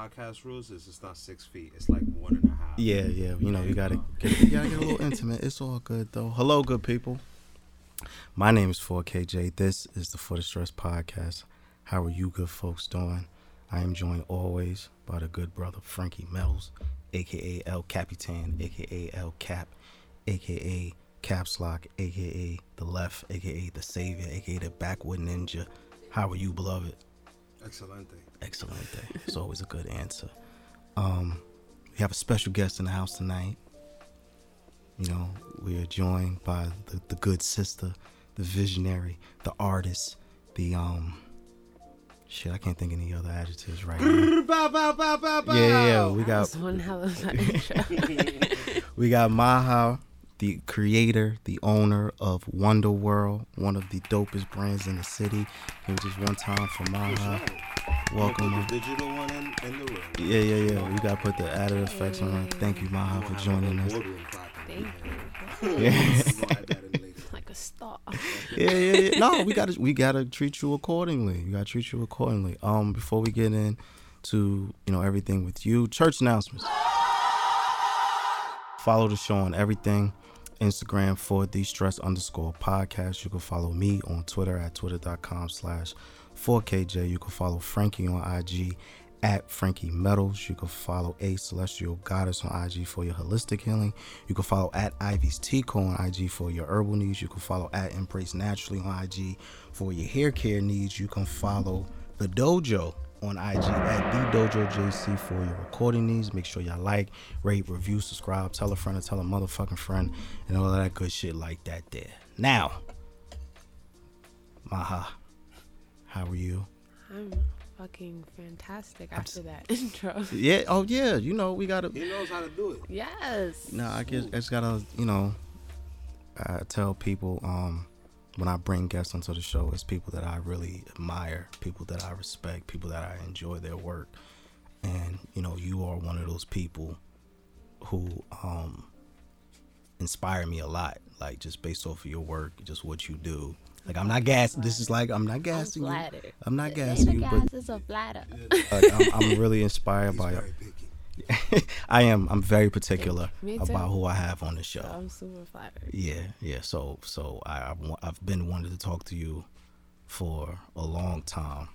podcast rules. is It's not six feet. It's like one and a half. Yeah, yeah. You know, you gotta get, you gotta get a little intimate. It's all good though. Hello, good people. My name is 4KJ. This is the For the Stress podcast. How are you, good folks, doing? I am joined always by the good brother Frankie Metals, aka El Capitan, aka El Cap, aka Caps Lock, aka the Left, aka the Savior, aka the Backwood Ninja. How are you, beloved? Excelente. Excellent day. It's always a good answer. Um, we have a special guest in the house tonight. You know, we are joined by the, the good sister, the visionary, the artist, the um shit, I can't think of any other adjectives right now. bow, bow, bow, bow, bow. Yeah, yeah, yeah. We got was one hell of an intro. we got Maha, the creator, the owner of Wonder World, one of the dopest brands in the city. It was just one time for Maha. Welcome. Put the digital one in, in the room. Yeah, yeah, yeah. We gotta put the added effects on it. Thank you, Maha, for joining us. Thank you. Yeah. Like a star. yeah, yeah, yeah. No, we gotta we gotta treat you accordingly. We gotta treat you accordingly. Um, before we get in to you know everything with you, church announcements. Follow the show on everything. Instagram for the stress underscore podcast. You can follow me on Twitter at twitter.com slash 4KJ. You can follow Frankie on IG at Frankie Metals. You can follow A Celestial Goddess on IG for your holistic healing. You can follow at Ivy's Tico on IG for your herbal needs. You can follow at Embrace Naturally on IG for your hair care needs. You can follow the dojo on IG at the Dojo JC for your recording needs. Make sure y'all like, rate, review, subscribe, tell a friend, or tell a motherfucking friend, and all that good shit like that. There. Now, Maha, how are you? I'm fucking fantastic after that intro. Yeah. Oh yeah. You know we gotta. He knows how to do it. Yes. No, I guess I just gotta, you know, uh, tell people um, when I bring guests onto the show, it's people that I really admire, people that I respect, people that I enjoy their work, and you know, you are one of those people who um, inspire me a lot, like just based off of your work, just what you do. Like I'm not gas. This is like I'm not I'm gassing you. flattered. I'm not It gassing ain't you, a but gas, it's a flatter. like, I'm, I'm really inspired He's by. very picky. I am. I'm very particular about who I have on the show. I'm super flattered. Yeah, yeah. So, so I, I've, I've been wanting to talk to you for a long time,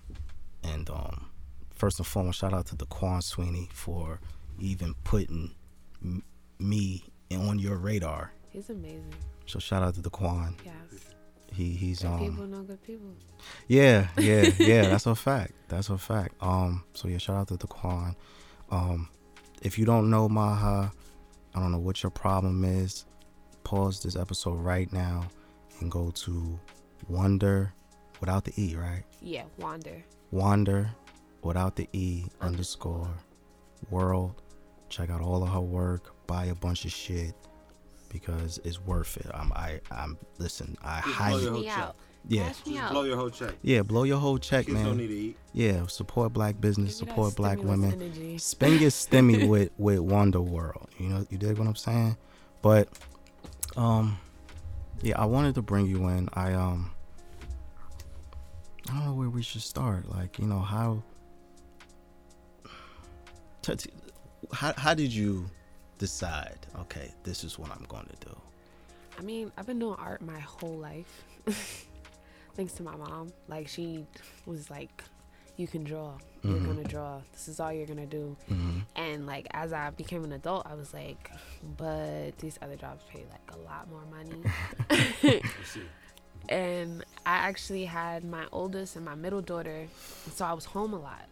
and um, first and foremost, shout out to the Quan Sweeney for even putting m- me on your radar. He's amazing. So shout out to the Quan. Yes. He he's Good people um know good people. yeah yeah yeah that's a fact that's a fact. Um so yeah shout out to the Quan um if you don't know Maha I don't know what your problem is pause this episode right now and go to Wonder without the E right? Yeah, wander. Wander without the E underscore world. Check out all of her work buy a bunch of shit because it's worth it I'm I I'm listen I Just blow highly your whole check. yeah Just blow your whole check. yeah blow your whole check Kids man don't need to eat. Yeah, support black business, Give support black women. energy. Spend your stimmy with with Wonder World. You know, you dig what I'm saying? But um yeah, I wanted to bring you in. I um I don't know where we should start. Like, you know, how t- t- how how did you decide, okay, this is what I'm going to do? I mean, I've been doing art my whole life. Thanks to my mom. Like she was like, You can draw. You're Mhm. gonna draw. This is all you're gonna do. Mhm. And like as I became an adult, I was like, but these other jobs pay like a lot more money. And I actually had my oldest and my middle daughter, so I was home a lot.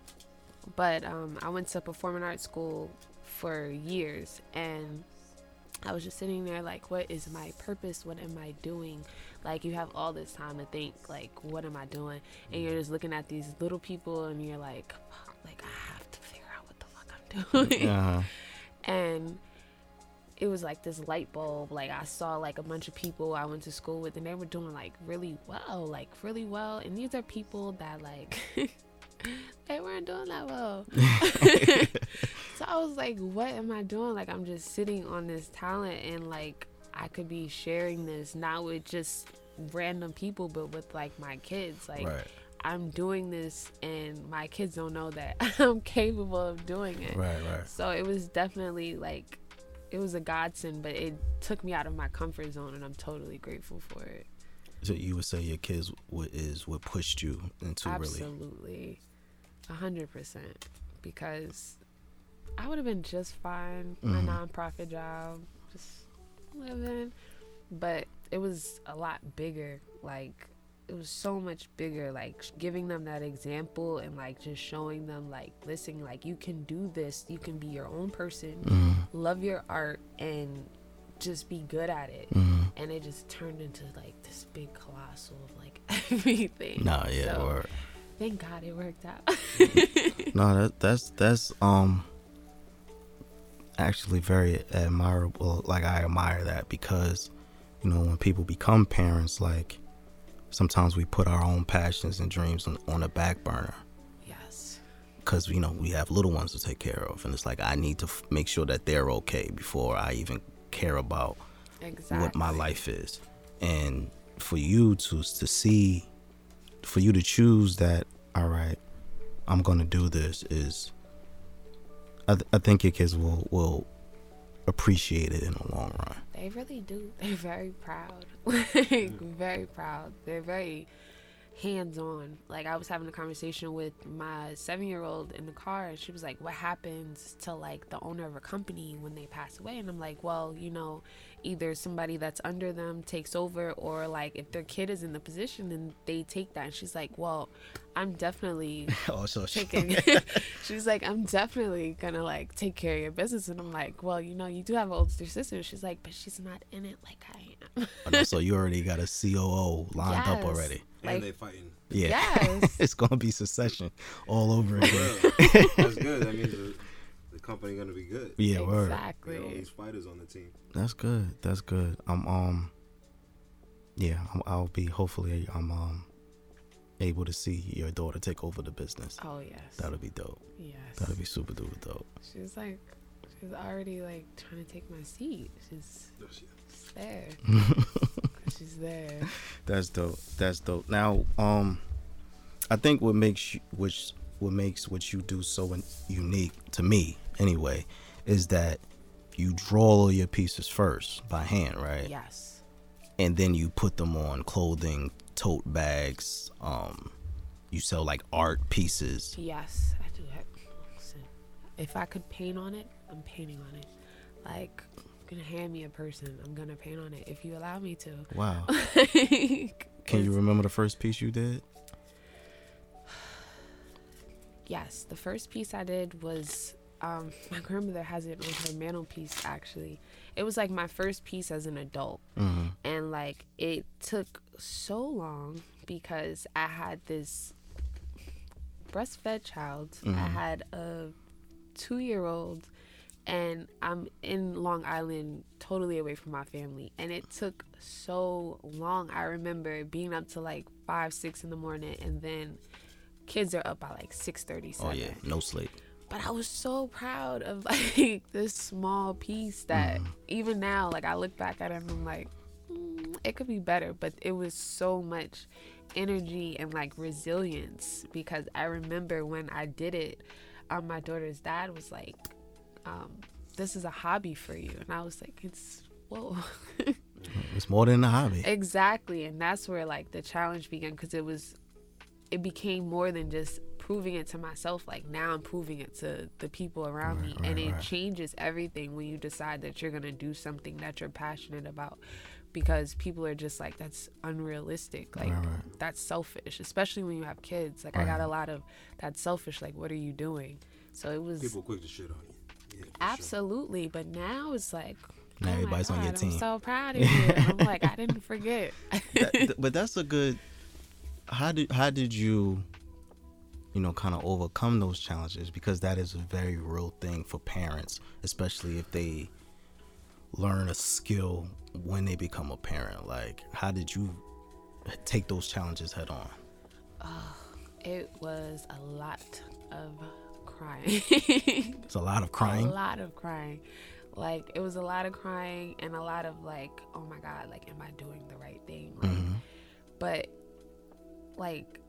But um, I went to performing arts school for years, and I was just sitting there like, what is my purpose? What am I doing? Like you have all this time to think, like, what am I doing? And you're just looking at these little people, and you're like, like I have to figure out what the fuck I'm doing Uh-huh. and it was like this light bulb like i saw like a bunch of people i went to school with and they were doing like really well like really well and these are people that like they weren't doing that well so I was like, what am I doing? Like, I'm just sitting on this talent and like I could be sharing this not with just random people, but with like my kids. Like, right. I'm doing this and my kids don't know that I'm capable of doing it. Right. Right. So it was definitely like, it was a godsend, but it took me out of my comfort zone and I'm totally grateful for it. So you would say your kids would, is what pushed you into really. A hundred percent. Because I would have been just fine, my Mhm. nonprofit job, just living. But it was a lot bigger. Like it was so much bigger. Like giving them that example and like just showing them like, listen, like you can do this. You can be your own person. Mhm. Love your art and just be good at it. Mhm. And it just turned into like this big colossal of like everything. Nah. Yeah. So. Thank God it worked out. No, that that's that's um actually very admirable. Like I admire that because you know when people become parents, like sometimes we put our own passions and dreams on, on the back burner yes. because you know we have little ones to take care of, and it's like I need to f- make sure that they're okay before I even care about Exactly. what my life is and for you to to see for you to choose that all right i'm gonna do this is i, th- I think your kids will will appreciate it in the long run They really do. They're very proud. like very proud. They're very hands on. Like I was having a conversation with my seven year old in the car and she was like, What happens to like the owner of a company when they pass away? And I'm like, Well, you know, either somebody that's under them takes over or like if their kid is in the position then they take that. And she's like, Well, I'm definitely also oh, so taking she's like i'm definitely gonna like take care of your business. And i'm like well you know you do have an older sister. She's like but she's not in it like i am. So you already got a coo lined up already. Like- and they fighting. yeah. Yes. it's gonna be secession all over again. That's good. That means the, the company gonna be good. yeah word exactly Get all these fighters on the team. That's good. That's good. I'm um yeah, I'm, I'll be hopefully I'm um able to see your daughter take over the business. oh yes That'll be dope. yes That'll be super duper dope. she's like she's already like trying to take my seat she's she's there she's there That's dope. That's dope. Now, um I think what makes you which what makes what you do so unique to me anyway is that you draw all your pieces first by hand, right? yes and then you put them on clothing, tote bags. Um, you sell like art pieces. yes i do that if i could paint on it i'm painting on it like gonna hand me a person i'm gonna paint on it if you allow me to Wow. Can you remember the first piece you did? Yes, the first piece I did was um, my grandmother has it on her mantelpiece. Actually, it was like my first piece as an adult, Mm-hmm. and like it took so long because I had this breastfed child. I Mhm. had a two-year-old, and I'm in Long Island, totally away from my family, and it took so long. I remember being up to like five, six in the morning, and then kids are up by like six thirty. Oh yeah, no sleep. But I was so proud of like this small piece that Mhm. even now, like I look back at it and I'm like, mm, it could be better. But it was so much energy and like resilience because I remember when I did it, um, my daughter's dad was like, um, "This is a hobby for you," and I was like, "It's whoa." It's more than a hobby. Exactly, and that's where like the challenge began because it was, it became more than just proving it to myself. Like now I'm proving it to the people around me, Right, and it right. changes everything when you decide that you're gonna do something that you're passionate about. Because people are just like that's unrealistic, like Right, right. that's selfish, especially when you have kids. Like I got a lot of that's selfish. Like what are you doing? So it was People quick to shit on you. Yeah, for sure. absolutely, but now it's like. Now oh my everybody's on your God, team. I'm so proud of you. I'm like, I didn't forget. That- but that's a good. How did how did you, you know, kind of overcome those challenges? Because that is a very real thing for parents, especially if they learn a skill when they become a parent. Like, how did you take those challenges head on? it was a lot of crying. It's a lot of crying. A lot of crying. Like it was a lot of crying and a lot of like, oh my god, like am I doing the right thing? Like, Mhm. but like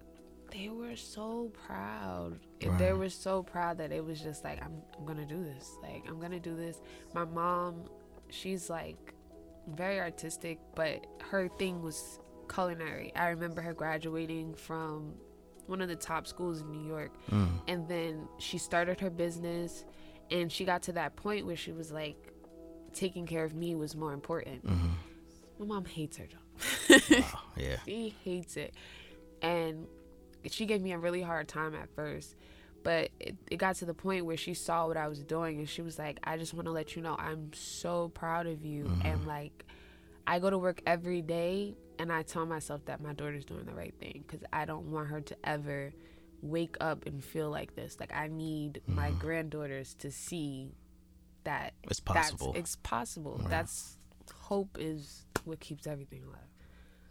they were so proud. And They were so proud that it was just like I'm I'm gonna do this. Like I'm gonna do this. My mom, she's like very artistic, but her thing was culinary. I remember her graduating from one of the top schools in New York Mm. and then she started her business and she got to that point where she was like taking care of me was more important Mhm. my mom hates her job Wow. Yeah. she hates it and she gave me a really hard time at first but it, it got to the point where she saw what i was doing and she was like i just want to let you know i'm so proud of you and mm-hmm. like i go to work every day and i tell myself that my daughter's doing the right thing because i don't want her to ever wake up and feel like this like i need my mm-hmm. granddaughters to see that It's possible. that's it's possible Right. that's hope is what keeps everything alive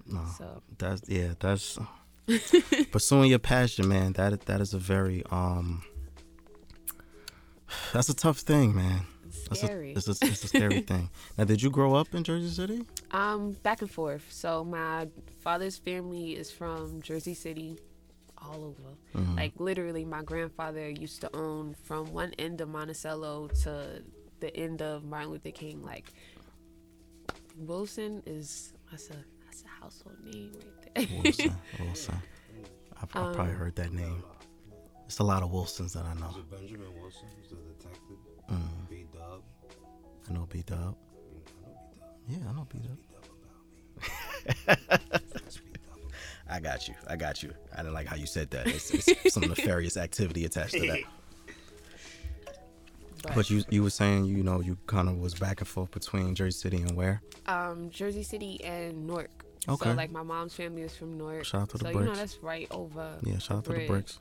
No. so That's yeah. That's pursuing your passion, man. That that is a very um. That's a tough thing, man. it's That's scary A, it's, a, it's a scary thing. Now, did you grow up in Jersey City? Um, back and forth. So my father's family is from Jersey City, all over. Mhm. Like literally, my grandfather used to own from one end of Monticello to the end of Martin Luther King. Like Wilson is that's a that's a household name right there. Wilson. Wilson. I've, I've probably Um, heard that name. It's a lot of Wilsons that I know. Was it Benjamin Wilson? Was the detective? Mm. B Dub. I know B Dub. I know B Dub. Yeah, I know B Dub. About me. B Dub. I got you. I got you. I didn't like how you said that. It's, it's some nefarious activity attached to that. But you you were saying you know you kind of was back and forth between Jersey City and where? um, Jersey City and Newark. Okay. So like my mom's family is from Newark. Shout out to the so you know bricks. that's right over. Yeah, shout out to the bricks.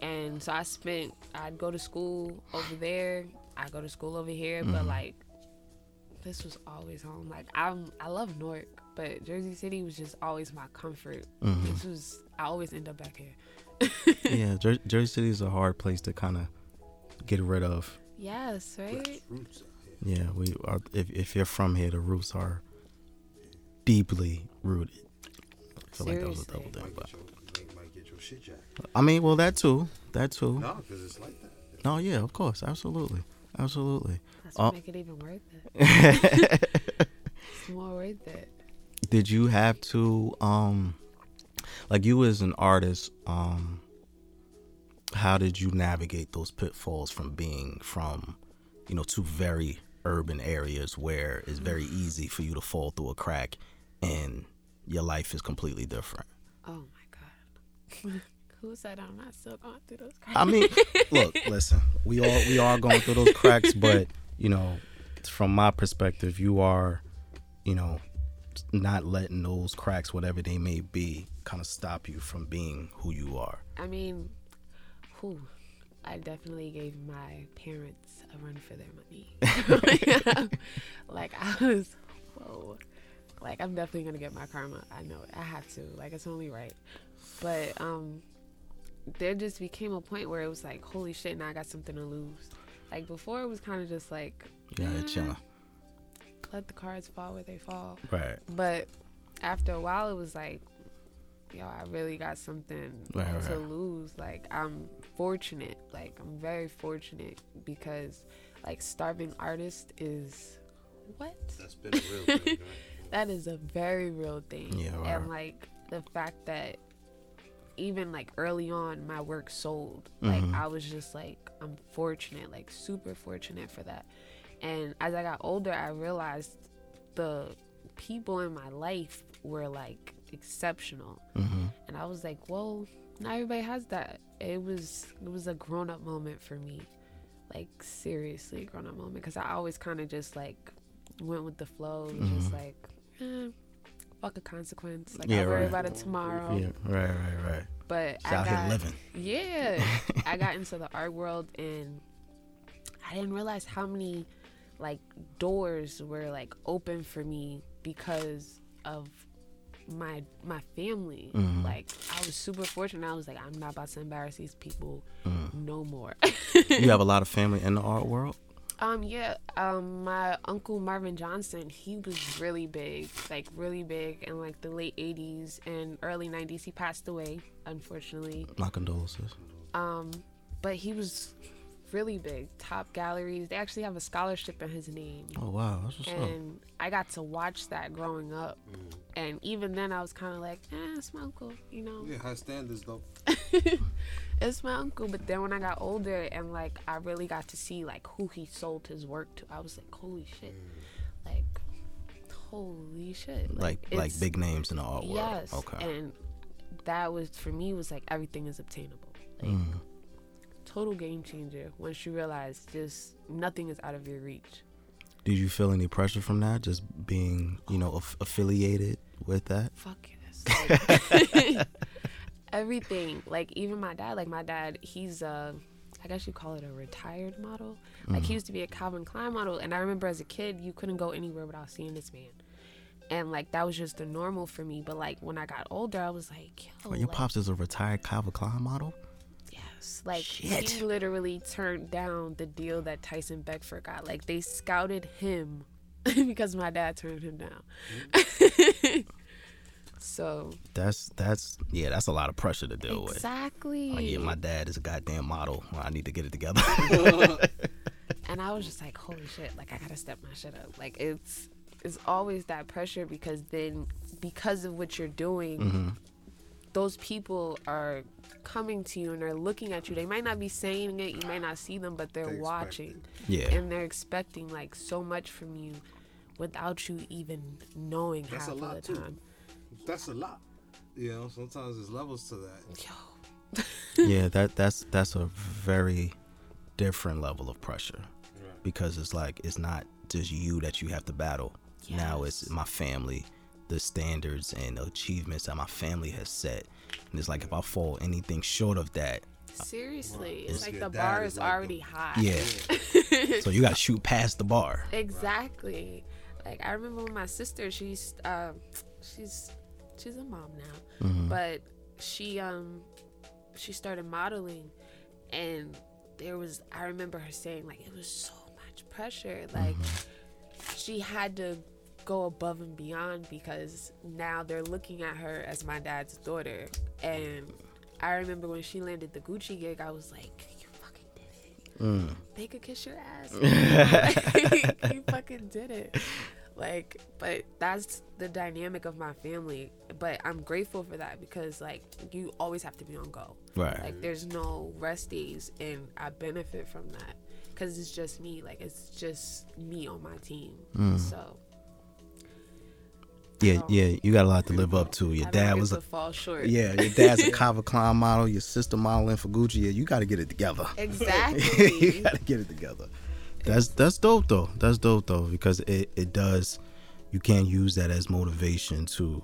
And so I spent, I'd go to school over there. I go to school over here, but Mhm. like, this was always home. Like I'm, I love Newark, but Jersey City was just always my comfort. Mhm. This was, I always end up back here. yeah, Jer- Jersey City is a hard place to kind of get rid of. Yes, right. Roots out here. Yeah, we are. If if you're from here, the roots are deeply rooted. I feel like that was a double thing, but get, your, might, might get your shit jacked. I mean, well, that too, that too. No, because it's like that. No, yeah, of course, absolutely, absolutely. That's Oh. what make it even worth it. It's more worth it. Did you have to, um, like you as an artist, um, how did you navigate those pitfalls from being from, you know, two very urban areas where it's very easy for you to fall through a crack, and your life is completely different. Oh my god. Who said I'm not still going through those? Cracks? I mean, look, listen, we all we are going through those cracks, but you know, from my perspective, you are, you know, not letting those cracks, whatever they may be, kind of stop you from being who you are. I mean, whew, I definitely gave my parents a run for their money. like I was, whoa. Like I'm definitely gonna get my karma. I know it. I have to. Like it's only right. But um, there just became a point where it was like, holy shit! Now I got something to lose. Like before, it was kind of just like, Yeah, it's chilling. let the cards fall where they fall. Right. But after a while, it was like, yo, I really got something right, to right. lose. Like, I'm fortunate. Like, I'm very fortunate because, like, starving artist is what? That's been a real thing, right? That is a very real thing. Yeah, right. And, like, the fact that even, like, early on, my work sold. Like, Mhm. I was just, like, I'm fortunate, like, super fortunate for that. And as I got older, I realized the people in my life were like exceptional. Mm-hmm. And I was like, well, not everybody has that. It was it was a grown up moment for me. Like seriously grown up moment because I always kind of just like went with the flow, just Mhm. like eh, fuck a consequence. Like Yeah, I'll worry right. about it tomorrow. Yeah. Right. Right. Right. But Just I out got, here living. yeah, I got into the art world and I didn't realize how many like doors were like open for me because of my my family. Mhm. Like I was super fortunate. I was like, I'm not about to embarrass these people Mm. no more. You have a lot of family in the art world. Um, yeah, um, my uncle Marvin Johnson, he was really big, like really big in like the late '80s and early '90s. He passed away, unfortunately. My condolences. Um, but he was really big, top galleries. They actually have a scholarship in his name, Oh wow, that's what's up. And I got to watch that growing up. And even then, I was kind of like, eh, it's my uncle, you know. Yeah, high standards though. it's my uncle. But then when I got older and like I really got to see like who he sold his work to, I was like, holy shit, like holy shit, Like like it's- big names in the art world. yes, Okay. and that was for me was like everything is obtainable, like Mm. total game changer once you realize just nothing is out of your reach. Did you feel any pressure from that? Just being, you know, aff- affiliated with that? fuck yes. Like, everything. Like even my dad, like my dad, he's a. I guess you call it a retired model. Like he mm-hmm. used to be a Calvin Klein model and I remember as a kid you couldn't go anywhere without seeing this man. And like that was just the normal for me. But like when I got older I was like, yo, Wait, your like, pops is a retired Calvin Klein model. Yes. Like Shit. he literally turned down the deal that Tyson Beckford got. Like they scouted him because my dad turned him down. so That's that's yeah, that's a lot of pressure to deal with. Exactly. Like, yeah, my dad is a goddamn model. I need to get it together. and I was just like, holy shit, like I gotta step my shit up. Like it's it's always that pressure because then because of what you're doing, Mm-hmm. Those people are coming to you and they're looking at you. They might not be saying it, you might not see them, but they're They expect watching. yeah. And they're expecting like so much from you without you even knowing That's half a lot, of the too. time. That's a lot. You know, sometimes there's levels to that. Yo. yeah, that that's that's a very different level of pressure Right. because it's like it's not just you that you have to battle. Now it's my family, the standards and achievements that my family has set. And it's like if I fall anything short of that, Seriously. Well, It's like the bar is is like the- already high. yeah. so you got to shoot past the bar. Exactly. Like I remember when my sister, she's um, she's she's a mom now, Mhm. but she um she started modeling, and there was I remember her saying like it was so much pressure. Like she had to go above and beyond because now they're looking at her as my dad's daughter, and I remember when she landed the Gucci gig, I was like, you fucking did it Mm. they could kiss your ass. Like, you fucking did it. Like, but that's the dynamic of my family. But I'm grateful for that because, like, you always have to be on go. Right. Like, there's no rest days, and I benefit from that because it's just me. Like, it's just me on my team. Mm. So Yeah, yeah, you got a lot to live up to. Your dad was a fall short. yeah, your dad's a Calvin Klein model. Your sister modeling for Gucci. Yeah, you got to get it together. Exactly. you got to get it together. That's that's dope though. That's dope though because it it does. You can use that as motivation to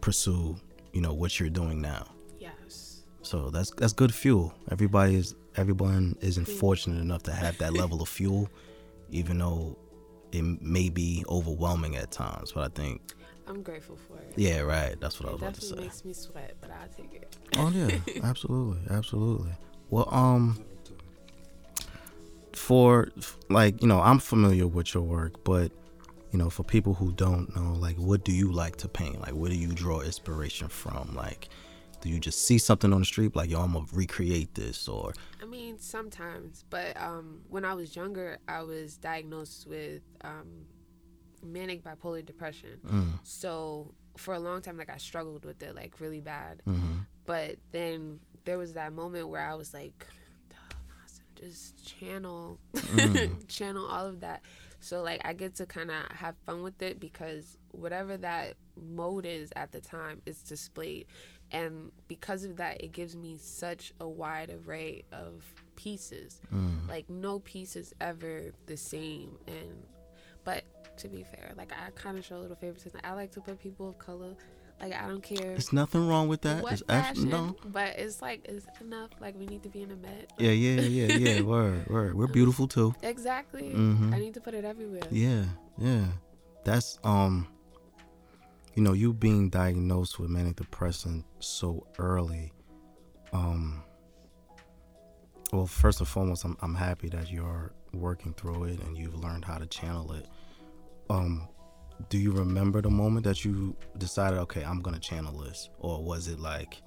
pursue, you know, what you're doing now. yes. So that's that's good fuel. Everybody is everyone isn't fortunate enough to have that level of fuel, even though it may be overwhelming at times. But I think, I'm grateful for it. yeah, right. That's what I was about to say. makes me sweat, but I'll take it. Oh yeah, absolutely, absolutely. Well, um, for like you know, I'm familiar with your work, but you know, for people who don't know, like, what do you like to paint? Like, where do you draw inspiration from? Like, do you just see something on the street, like, yo, I'm gonna recreate this, or I mean, sometimes, but um, when I was younger, I was diagnosed with um, manic bipolar depression. mm, So for a long time, like I struggled with it, like really bad. hmm But then there was that moment where I was like, "Duh, just channel, Mm. channel all of that. So like I get to kind of have fun with it because whatever that mode is at the time is displayed, and because of that, it gives me such a wide array of pieces. mm. Like no piece is ever the same, and but to be fair, like I kind of show a little favoritism. I like to put people of color. Like I don't care There's nothing wrong with that. what It's fashion, abs- no. but it's like it's enough. Like we need to be in a med. Yeah, yeah, yeah, yeah. word, word. We're beautiful too. Exactly. Mhm. I need to put it everywhere. Yeah, yeah. That's um you know, you being diagnosed with manic depression so early, um, well, first and foremost, I'm, I'm happy that you're working through it and you've learned how to channel it. Um, do you remember the moment that you decided, okay, I'm gonna channel this, or was it like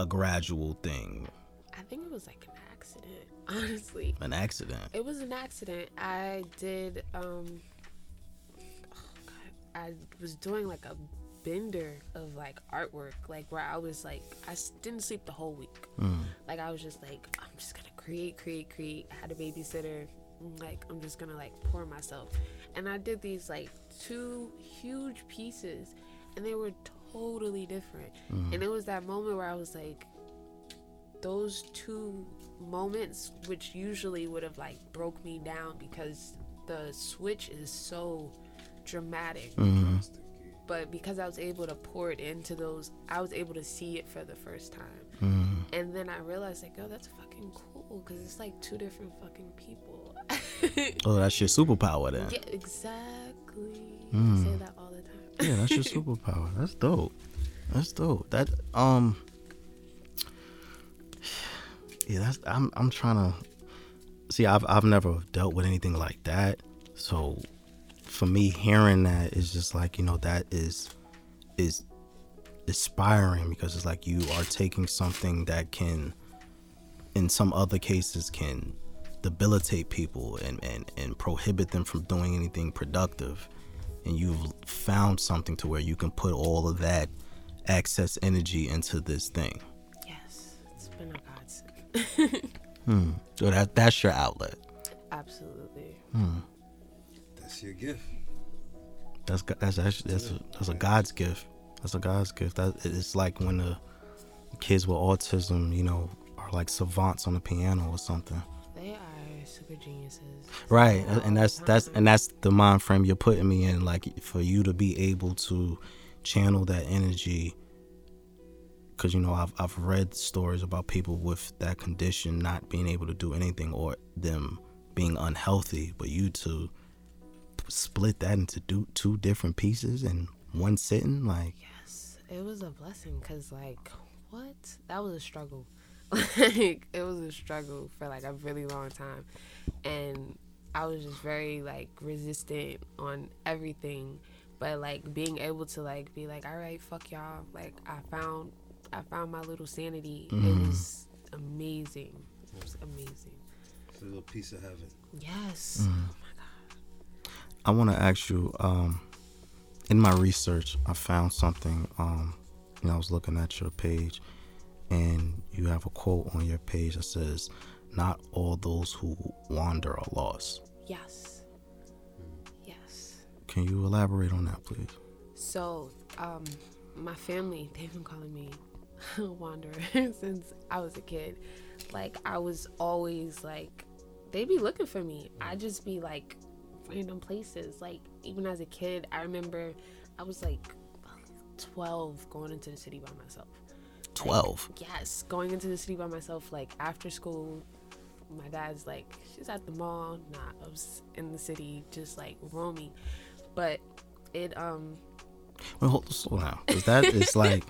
a gradual thing, I think it was like an accident, honestly. an accident? It was an accident. I did um oh god, I was doing like a bender of like artwork, like where I was like i didn't sleep the whole week. Mm. Like I was just like I'm just gonna create, create, create. I had a babysitter. mm, Like I'm just gonna like pour myself, and I did these like two huge pieces, and they were totally different. And it was that moment where I was like, those two moments, which usually would have like broke me down because the switch is so dramatic. Mm-hmm. But because I was able to pour it into those, I was able to see it for the first time. Mm-hmm. And then I realized, like, oh, that's fucking cool because it's like two different fucking people. Oh, that's your superpower then. yeah, exactly. Mm. I say that all the time. Yeah, that's your superpower. That's dope. That's dope. That um Yeah, that's I'm I'm trying to see I've I've never dealt with anything like that. So for me hearing that is just like, you know, that is is inspiring because it's like you are taking something that can in some other cases can debilitate people and, and, and prohibit them from doing anything productive and you've found something to where you can put all of that excess energy into this thing. yes, it's been a godsend. Hmm. So that that's your outlet. Absolutely. Hmm. That's your gift. That's go- that's actually that's a, that's a God's gift. That's a God's gift. That it's like when the kids with autism, you know, are like savants on the piano or something. Super geniuses. Right, and that's um, that's and that's the mind frame you're putting me in. Like for you to be able to channel that energy, because you know I've I've read stories about people with that condition not being able to do anything or them being unhealthy, but you to split that into do, two different pieces in one sitting, like Yes, it was a blessing because, like, what? That was a struggle. like, it was a struggle for like a really long time, and I was just very like resistant on everything. But like being able to like be like, all right, fuck y'all. Like I found, I found my little sanity. It was amazing. It was amazing. It's a little piece of heaven. Yes. Mm. Oh my god. I want to ask you. Um, in my research, I found something. Um, you know, I was looking at your page, and you have a quote on your page that says, "Not all those who wander are lost." Yes. Yes. Can you elaborate on that, please? So, um, my family, they've been calling me a wanderer since I was a kid. Like, I was always like, they'd be looking for me. I'd just be like random places. Like, even as a kid, I remember I was like 12 going into the city by myself. Twelve. Yes, going into the city by myself, like after school. My dad's like, she's at the mall. Nah, I was in the city just like roaming. But it, um, Wait, hold the slow down, because that is like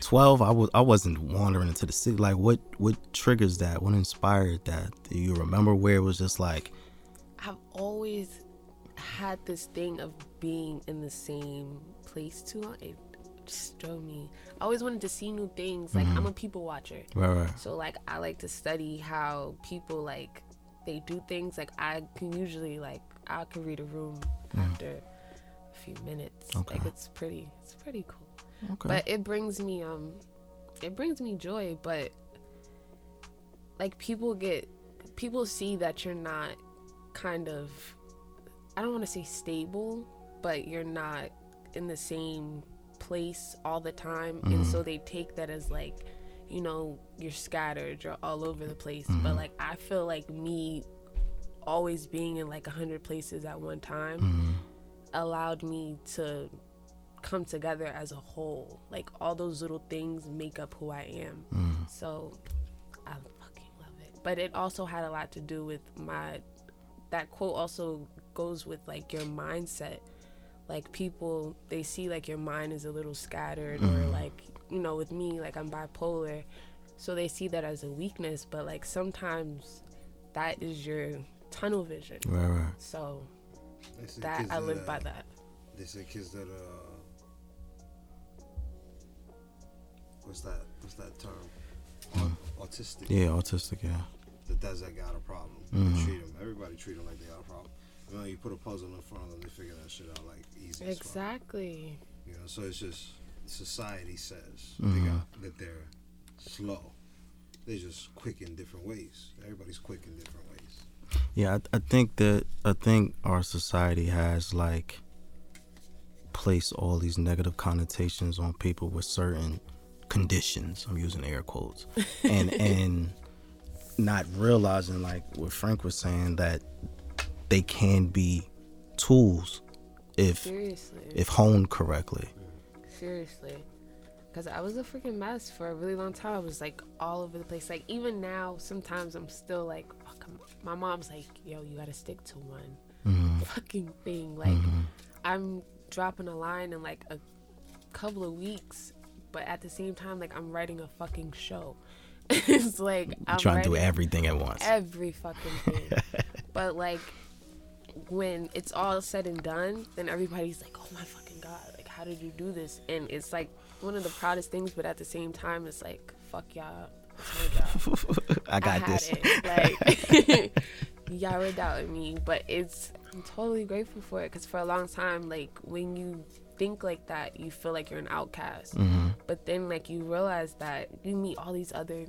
twelve. I was I wasn't wandering into the city. Like, what what triggers that? What inspired that? Do you remember where it was just like, I've always had this thing of being in the same place too long. It just drove me. I always wanted to see new things. Like I'm a people watcher, right, right, so like I like to study how people like they do things. Like I can usually like I can read a room after a few minutes. Okay. Like it's pretty. It's pretty cool. okay, But it brings me um, it brings me joy. But like people get people see that you're not kind of I don't want to say stable, but you're not in the same place all the time, and mm-hmm. so they take that as like, you know, you're scattered, you're all over the place. But mm-hmm. like I feel like me always being in like a hundred places at one time mm-hmm. allowed me to come together as a whole. Like all those little things make up who I am. So I fucking love it. But it also had a lot to do with my that quote also goes with like your mindset. Like people they see like your mind is a little scattered or like you know with me like I'm bipolar so they see that as a weakness but like sometimes that is your tunnel vision Right, right. so They that I live uh, by that They say kids that uh, what's that? What's that term? Au- Autistic. Yeah, autistic. Yeah. That that's that got a problem. Mhm. Treat them. Everybody treat them like they got a problem. You know, you put a puzzle in front of them, they figure that shit out like easy. as fuck. exactly You know, so it's just society says Mhm. they got that they're slow. They're just quick in different ways. Everybody's quick in different ways. Yeah, I, I think that I think our society has like placed all these negative connotations on people with certain conditions. I'm using air quotes, and and not realizing like what Frank was saying that they can be tools if seriously if honed correctly. Seriously. Because I was a freaking mess for a really long time. I was like all over the place. Like, even now, sometimes I'm still like, my mom's like, yo, you gotta stick to one Mhm. fucking thing. Like, Mhm. I'm dropping a line in like a couple of weeks, but at the same time, like, I'm writing a fucking show. it's like, I'm trying to do everything at once. every fucking thing. but like when it's all said and done, then everybody's like, "Oh my fucking god! Like, how did you do this?" And it's like one of the proudest things, but at the same time, it's like, "Fuck y'all. I got had this. It. Like, y'all were doubting me, but it's I'm totally grateful for it because for a long time, like when you think like that, you feel like you're an outcast. hmm But then, like, you realize that you meet all these other.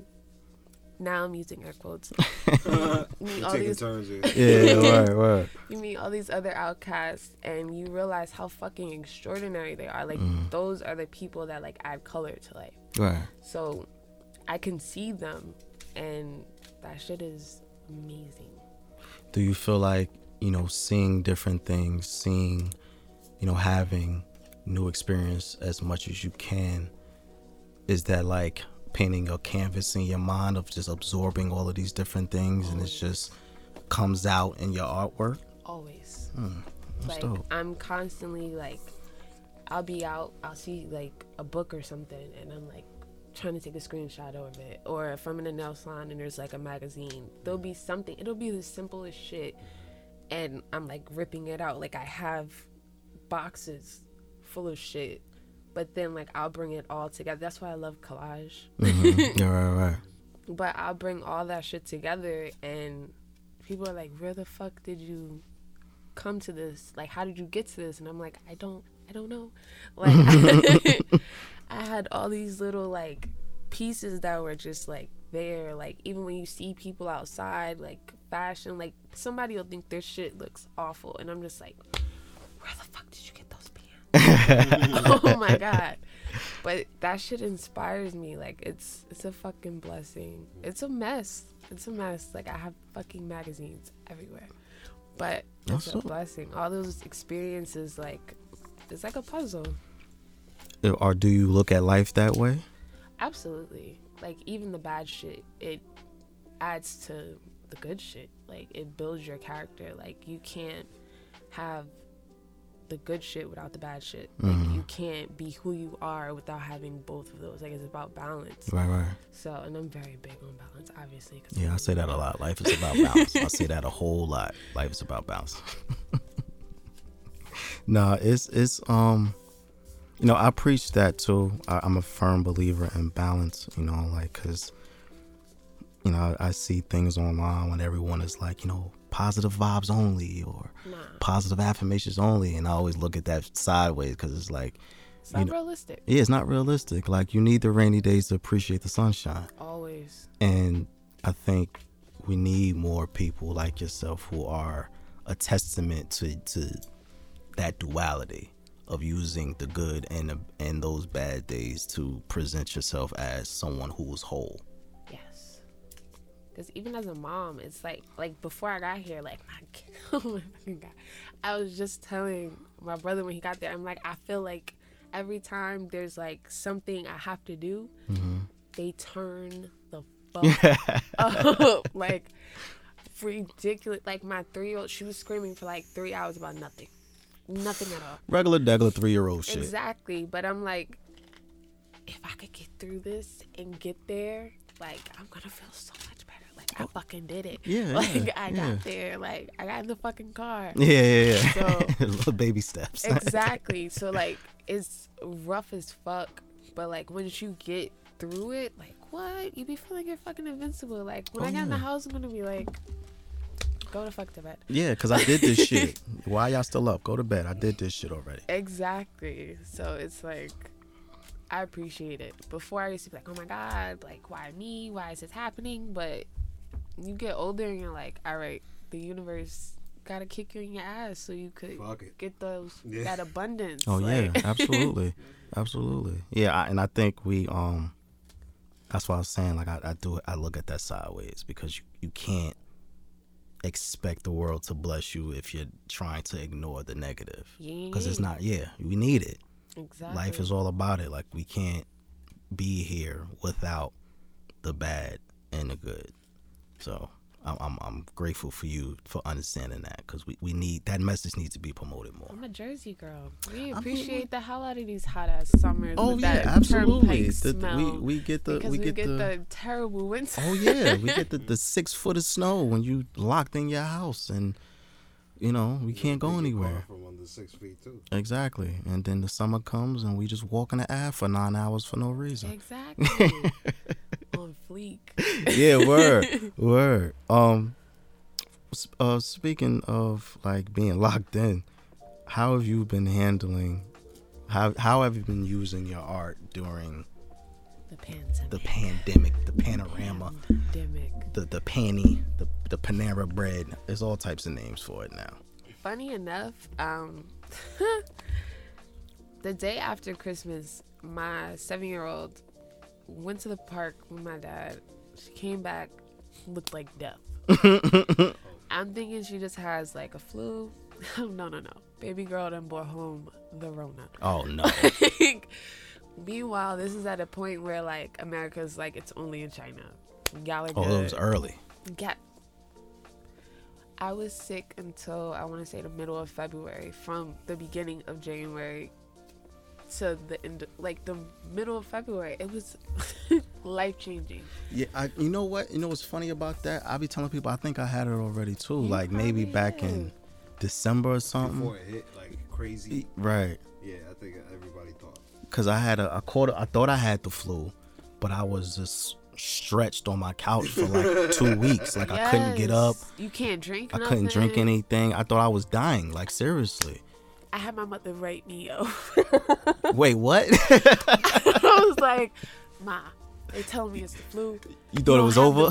Now I'm using air quotes. you meet all these turns here. Yeah, right, right. you meet all these other outcasts and you realize how fucking extraordinary they are like Mm. those are the people that like add color to life Right. so i can see them and that shit is amazing do you feel like you know seeing different things seeing you know having new experience as much as you can is that like painting your canvas in your mind of just absorbing all of these different things and it just comes out in your artwork? Always. Hmm, like dope. I'm constantly like i'll be out i'll see like a book or something and i'm like trying to take a screenshot of it. Or if i'm in a nail salon and there's like a magazine there'll be something it'll be the simplest shit and i'm like ripping it out. Like i have boxes full of shit but then like i'll bring it all together that's why i love collage Mhm. yeah right right but I'll bring all that shit together and people are like, Where the fuck did you come to this? Like how did you get to this? And I'm like, I don't I don't know. Like I had all these little like pieces that were just like there. Like even when you see people outside, like fashion, like somebody will think their shit looks awful and I'm just like, Where the fuck did you get? oh my god. But that shit inspires me. Like it's it's a fucking blessing. It's a mess. It's a mess. Like i have fucking magazines everywhere. But it's That's a blessing. All those experiences like it's like a puzzle. Or do you look at life that way? Absolutely. Like even the bad shit it adds to the good shit. Like it builds your character. Like you can't have the good shit without the bad shit. Like Mhm. you can't be who you are without having both of those. Like it's about balance. Right right. So, and I'm very big on balance, obviously. Yeah i say that a lot. Life is about balance. I say that a whole lot. Life is about balance. Nah it's it's um you know i preach that too. I, i'm a firm believer in balance you know like because you know I, I see things online when everyone is like you know positive vibes only or Nah, positive affirmations only and i always look at that sideways because it's like it's not know- realistic. yeah it's not realistic like you need the rainy days to appreciate the sunshine Always. and I think we need more people like yourself who are a testament to, to that duality of using the good and the, and those bad days to present yourself as someone who is whole. Because even as a mom, it's like, like before I got here, like my, kid- oh my god, I was just telling my brother when he got there, I'm like, I feel like every time there's like something I have to do, Mm-hmm. they turn the fuck up, like ridiculous. Like my three year old, she was screaming for like three hours about nothing. nothing at all. Regular, degular three year old shit. Exactly. But I'm like, if I could get through this and get there, like I'm gonna feel so much I fucking did it. Yeah, Like yeah, I yeah. got there. Like I got in the fucking car. Yeah, yeah, yeah. So- Little baby steps. exactly. So like it's rough as fuck, but like once you get through it, like what? You be feeling you're fucking invincible. Like when Oh, I get in the house, I'm gonna be like, go to fuck to bed. yeah, because I did this shit. Why y'all still up? Go to bed. I did this shit already. Exactly. So it's like I appreciate it. Before I used to be like, oh my god, like why me? Why is this happening? But you get older and you're like, all right, the universe gotta kick you in your ass so you could get those Yeah. that abundance. Oh yeah, absolutely, absolutely. Yeah, I, and I think we um, that's why I was saying like I, I do I look at that sideways because you you can't expect the world to bless you if you're trying to ignore the negative Yeah. because it's not. Yeah, we need it. exactly. Life is all about it. Like we can't be here without the bad and the good. So I'm I'm, I'm grateful for you for understanding that because we, we need that message needs to be promoted more. I'm a Jersey girl. We I'm- appreciate the hell out of these hot ass summers. Oh yeah, that absolutely. turnpike The- we we get the because we get, the, the terrible winter. oh yeah we get the, the six foot of snow when you locked in your house and you know we can't go anywhere. From under six feet too. Exactly, and then the summer comes and we just walk in the air for nine hours for no reason. Exactly. On fleek. yeah, word, word. Um, s- uh, speaking of like being locked in, how have you been handling? How how have you been using your art during The pandemic. the pandemic, the panorama, Pandemic. the the panty, the the Panera bread? There's all types of names for it now. Funny enough, um, the day after Christmas, my seven year old went to the park with my dad. She came back, looked like death. I'm thinking she just has like a flu. no, no, no. Baby girl done brought home the Rona. Oh no, Meanwhile, this is at a point where like America's like it's only in China. Y'all are good. oh it was early. Get. I was sick until I want to say the middle of February. From the beginning of January to the end, like the middle of February, it was life changing. Yeah, I, you know what? You know what's funny about that? I be telling people I think I had it already too. You like maybe probably back in. December or something. Before it hit like crazy. Right. Yeah, I think everybody thought. Cause I had a I caught it- I thought I had the flu, but I was just stretched on my couch for like two weeks. Like I couldn't get up. You can't drink. I couldn't drink anything. I thought I was dying. Like seriously. I had my mother write me yo. Wait, what? I was like, Ma, they tell me it's the flu. you thought it was over?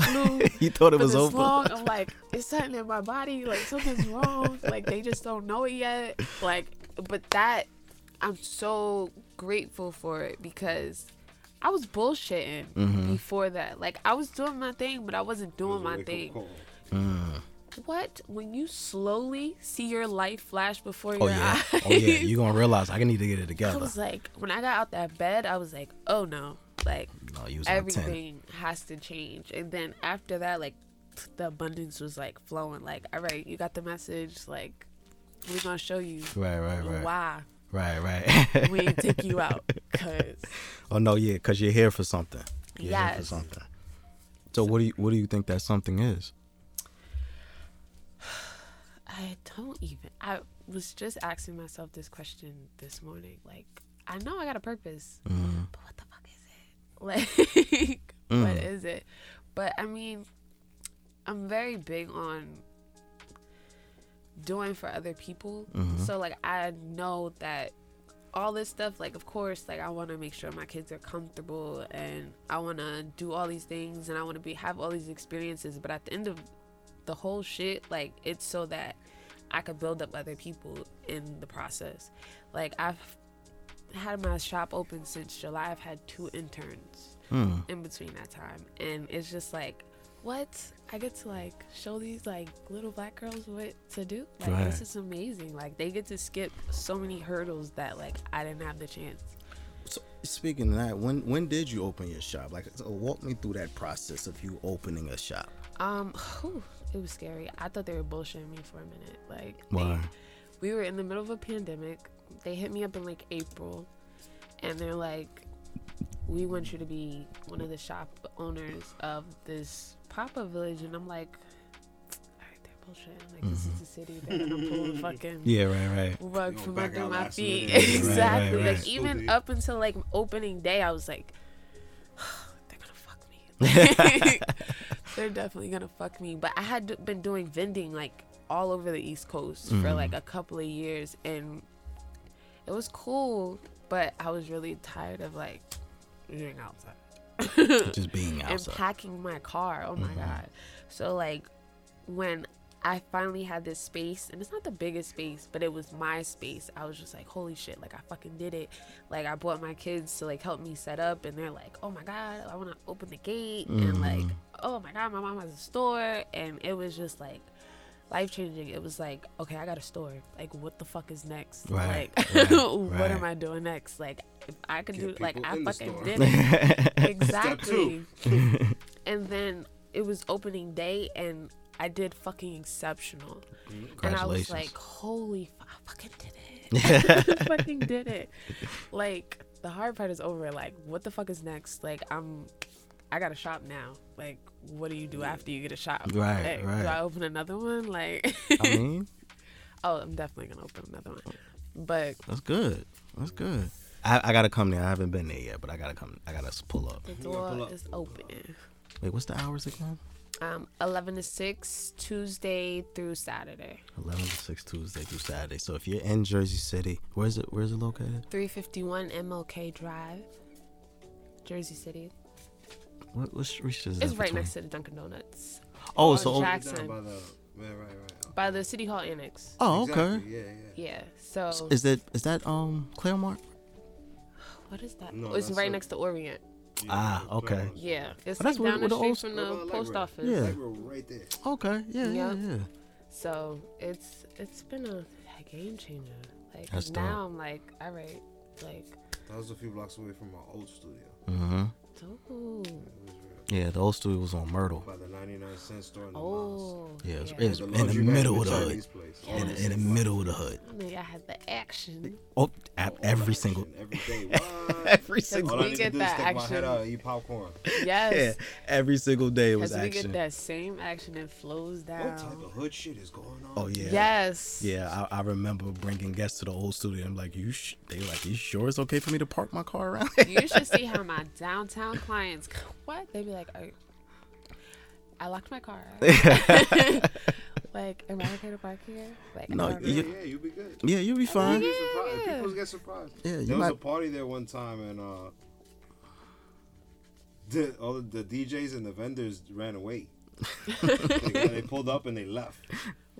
you thought it for was this over? long. I'm like, it's something in my body. Like something's wrong. like they just don't know it yet. Like, but that I'm so grateful for it because I was bullshitting Mm-hmm. before that. Like I was doing my thing, but I wasn't doing was my thing. call. What? When you slowly see your life flash before Oh your yeah. eyes. Oh yeah. You're gonna realize I need to get it together. I was like, when I got out that bed, I was like, oh no, like No, everything has to change. And then after that, like the abundance was like flowing. Like, all right, you got the message. Like, we're gonna show you Right, right, right. why Right, right. we ain't take you out. Cause oh no, yeah, cause you're here for something. You're here for Yes. something. So what do you what do you think that something is? I don't even. I was just asking myself this question this morning. Like, I know I got a purpose, Mm. but what the fuck is it? Like, what Mm. is it? But I mean, I'm very big on doing for other people. Mhm. So like, I know that all this stuff. Like, of course, like I want to make sure my kids are comfortable, and I want to do all these things, and I want to be have all these experiences. But at the end of the whole shit, like it's so that I could build up other people in the process. Like I've had my shop open since July. I've had two interns Hmm. in between that time, and it's just like, what? I get to like show these like little black girls what to do. Like Right. this is amazing. Like they get to skip so many hurdles that like I didn't have the chance. So speaking of that, when when did you open your shop? Like, so walk me through that process of you opening a shop. Um, whew, it was scary. I thought they were bullshitting me for a minute. Like, they- we were in the middle of a pandemic. They hit me up in like April, and they're like, "We want you to be one of the shop owners of this pop up village," and I'm like. "All right, they're bullshit. Like this is mm-hmm. the city. They're gonna pull the fucking Yeah, right, right. rug from under my feet. minute. Right, right, exactly. right. Like even Stupid. up until like opening day, I was like, they're gonna fuck me. they're definitely gonna fuck me. But I had been doing vending like all over the East Coast for Mhm. like a couple of years, and it was cool. But I was really tired of like being outside Just being outside, and packing my car. Oh my Mhm. god. So like when I finally had this space, and it's not the biggest space, but it was my space. I was just like, holy shit, like I fucking did it. Like I brought my kids to like help me set up, and they're like, oh my god, I want to open the gate, and mm. like, oh my god, my mom has a store, and it was just like life changing. It was like, okay, I got a store. Like, what the fuck is next? Right, Like, right, what right. am I doing next? Like, if I could Get do, like, I fucking did it exactly. two. and then it was opening day, and I did fucking exceptional. And I was like, holy, f- I fucking did it. I fucking did it. Like the hard part is over. Like, what the fuck is next? Like, I'm, I got a shop now. Like, what do you do after you get a shop? Right, Like, right. Do I open another one? Like, I mean, oh, I'm definitely gonna open another one. But that's good. That's good. I, I gotta come there. I haven't been there yet, but I gotta come. I gotta pull up. the You gotta pull door up. is open. Wait, what's the hours again? Um, 11 to 6, Tuesday through Saturday. Eleven to six Tuesday through Saturday. So if you're in Jersey City, where's it? Where's it located? 351 MLK Drive, Jersey City. What, what street is it? It's that right between? next to the Dunkin' Donuts Oh, on so Jackson. by the, yeah, right, right. by the City Hall Annex. oh, okay. Exactly, Yeah, yeah. Yeah. So Is that is that um Claremont? what is that? No, oh, it's right a- next to Orient. Yeah, Ah, okay. Yeah, it's Oh, that's like where- down where the the street old- from Right by the light post rail. office. Yeah. Light right there. Okay, yeah, yeah, Yeah. yeah. So it's it's been a, a game changer. Like That's dope. now I'm like, all right, like, That was a few blocks away from my old studio. Mm-hmm. ooh, It was real. Yeah, the old studio was on Myrtle. By the 99 cent store in the oh, Yeah, it's- yeah. it's- The in the middle of the hood. Yeah. In, the in the middle of the hood. I I had the action. Oh, at All oh, every that single, action Every day. What? every single, All I we need get to do is that my action. head out and eat popcorn. Yes. yeah, every single day it was As we get that same action, it flows down. What type of hood shit is going on? Oh yeah. Yes. Yeah, I, I remember bringing guests to the old studio. I'm like, you, sh-? they were like, you sure it's okay for me to park my car around? You should see how my downtown clients. What They'd be like? Are, I locked my car. like, am I okay to park here? Like, No, I Yeah, you- know. yeah, you'll be good. yeah, you'll be You'll fine. get surprised. Yeah. People get surprised. Yeah, you there was a party there one time and uh, the, all the DJs and the vendors ran away. they, they pulled up and they left.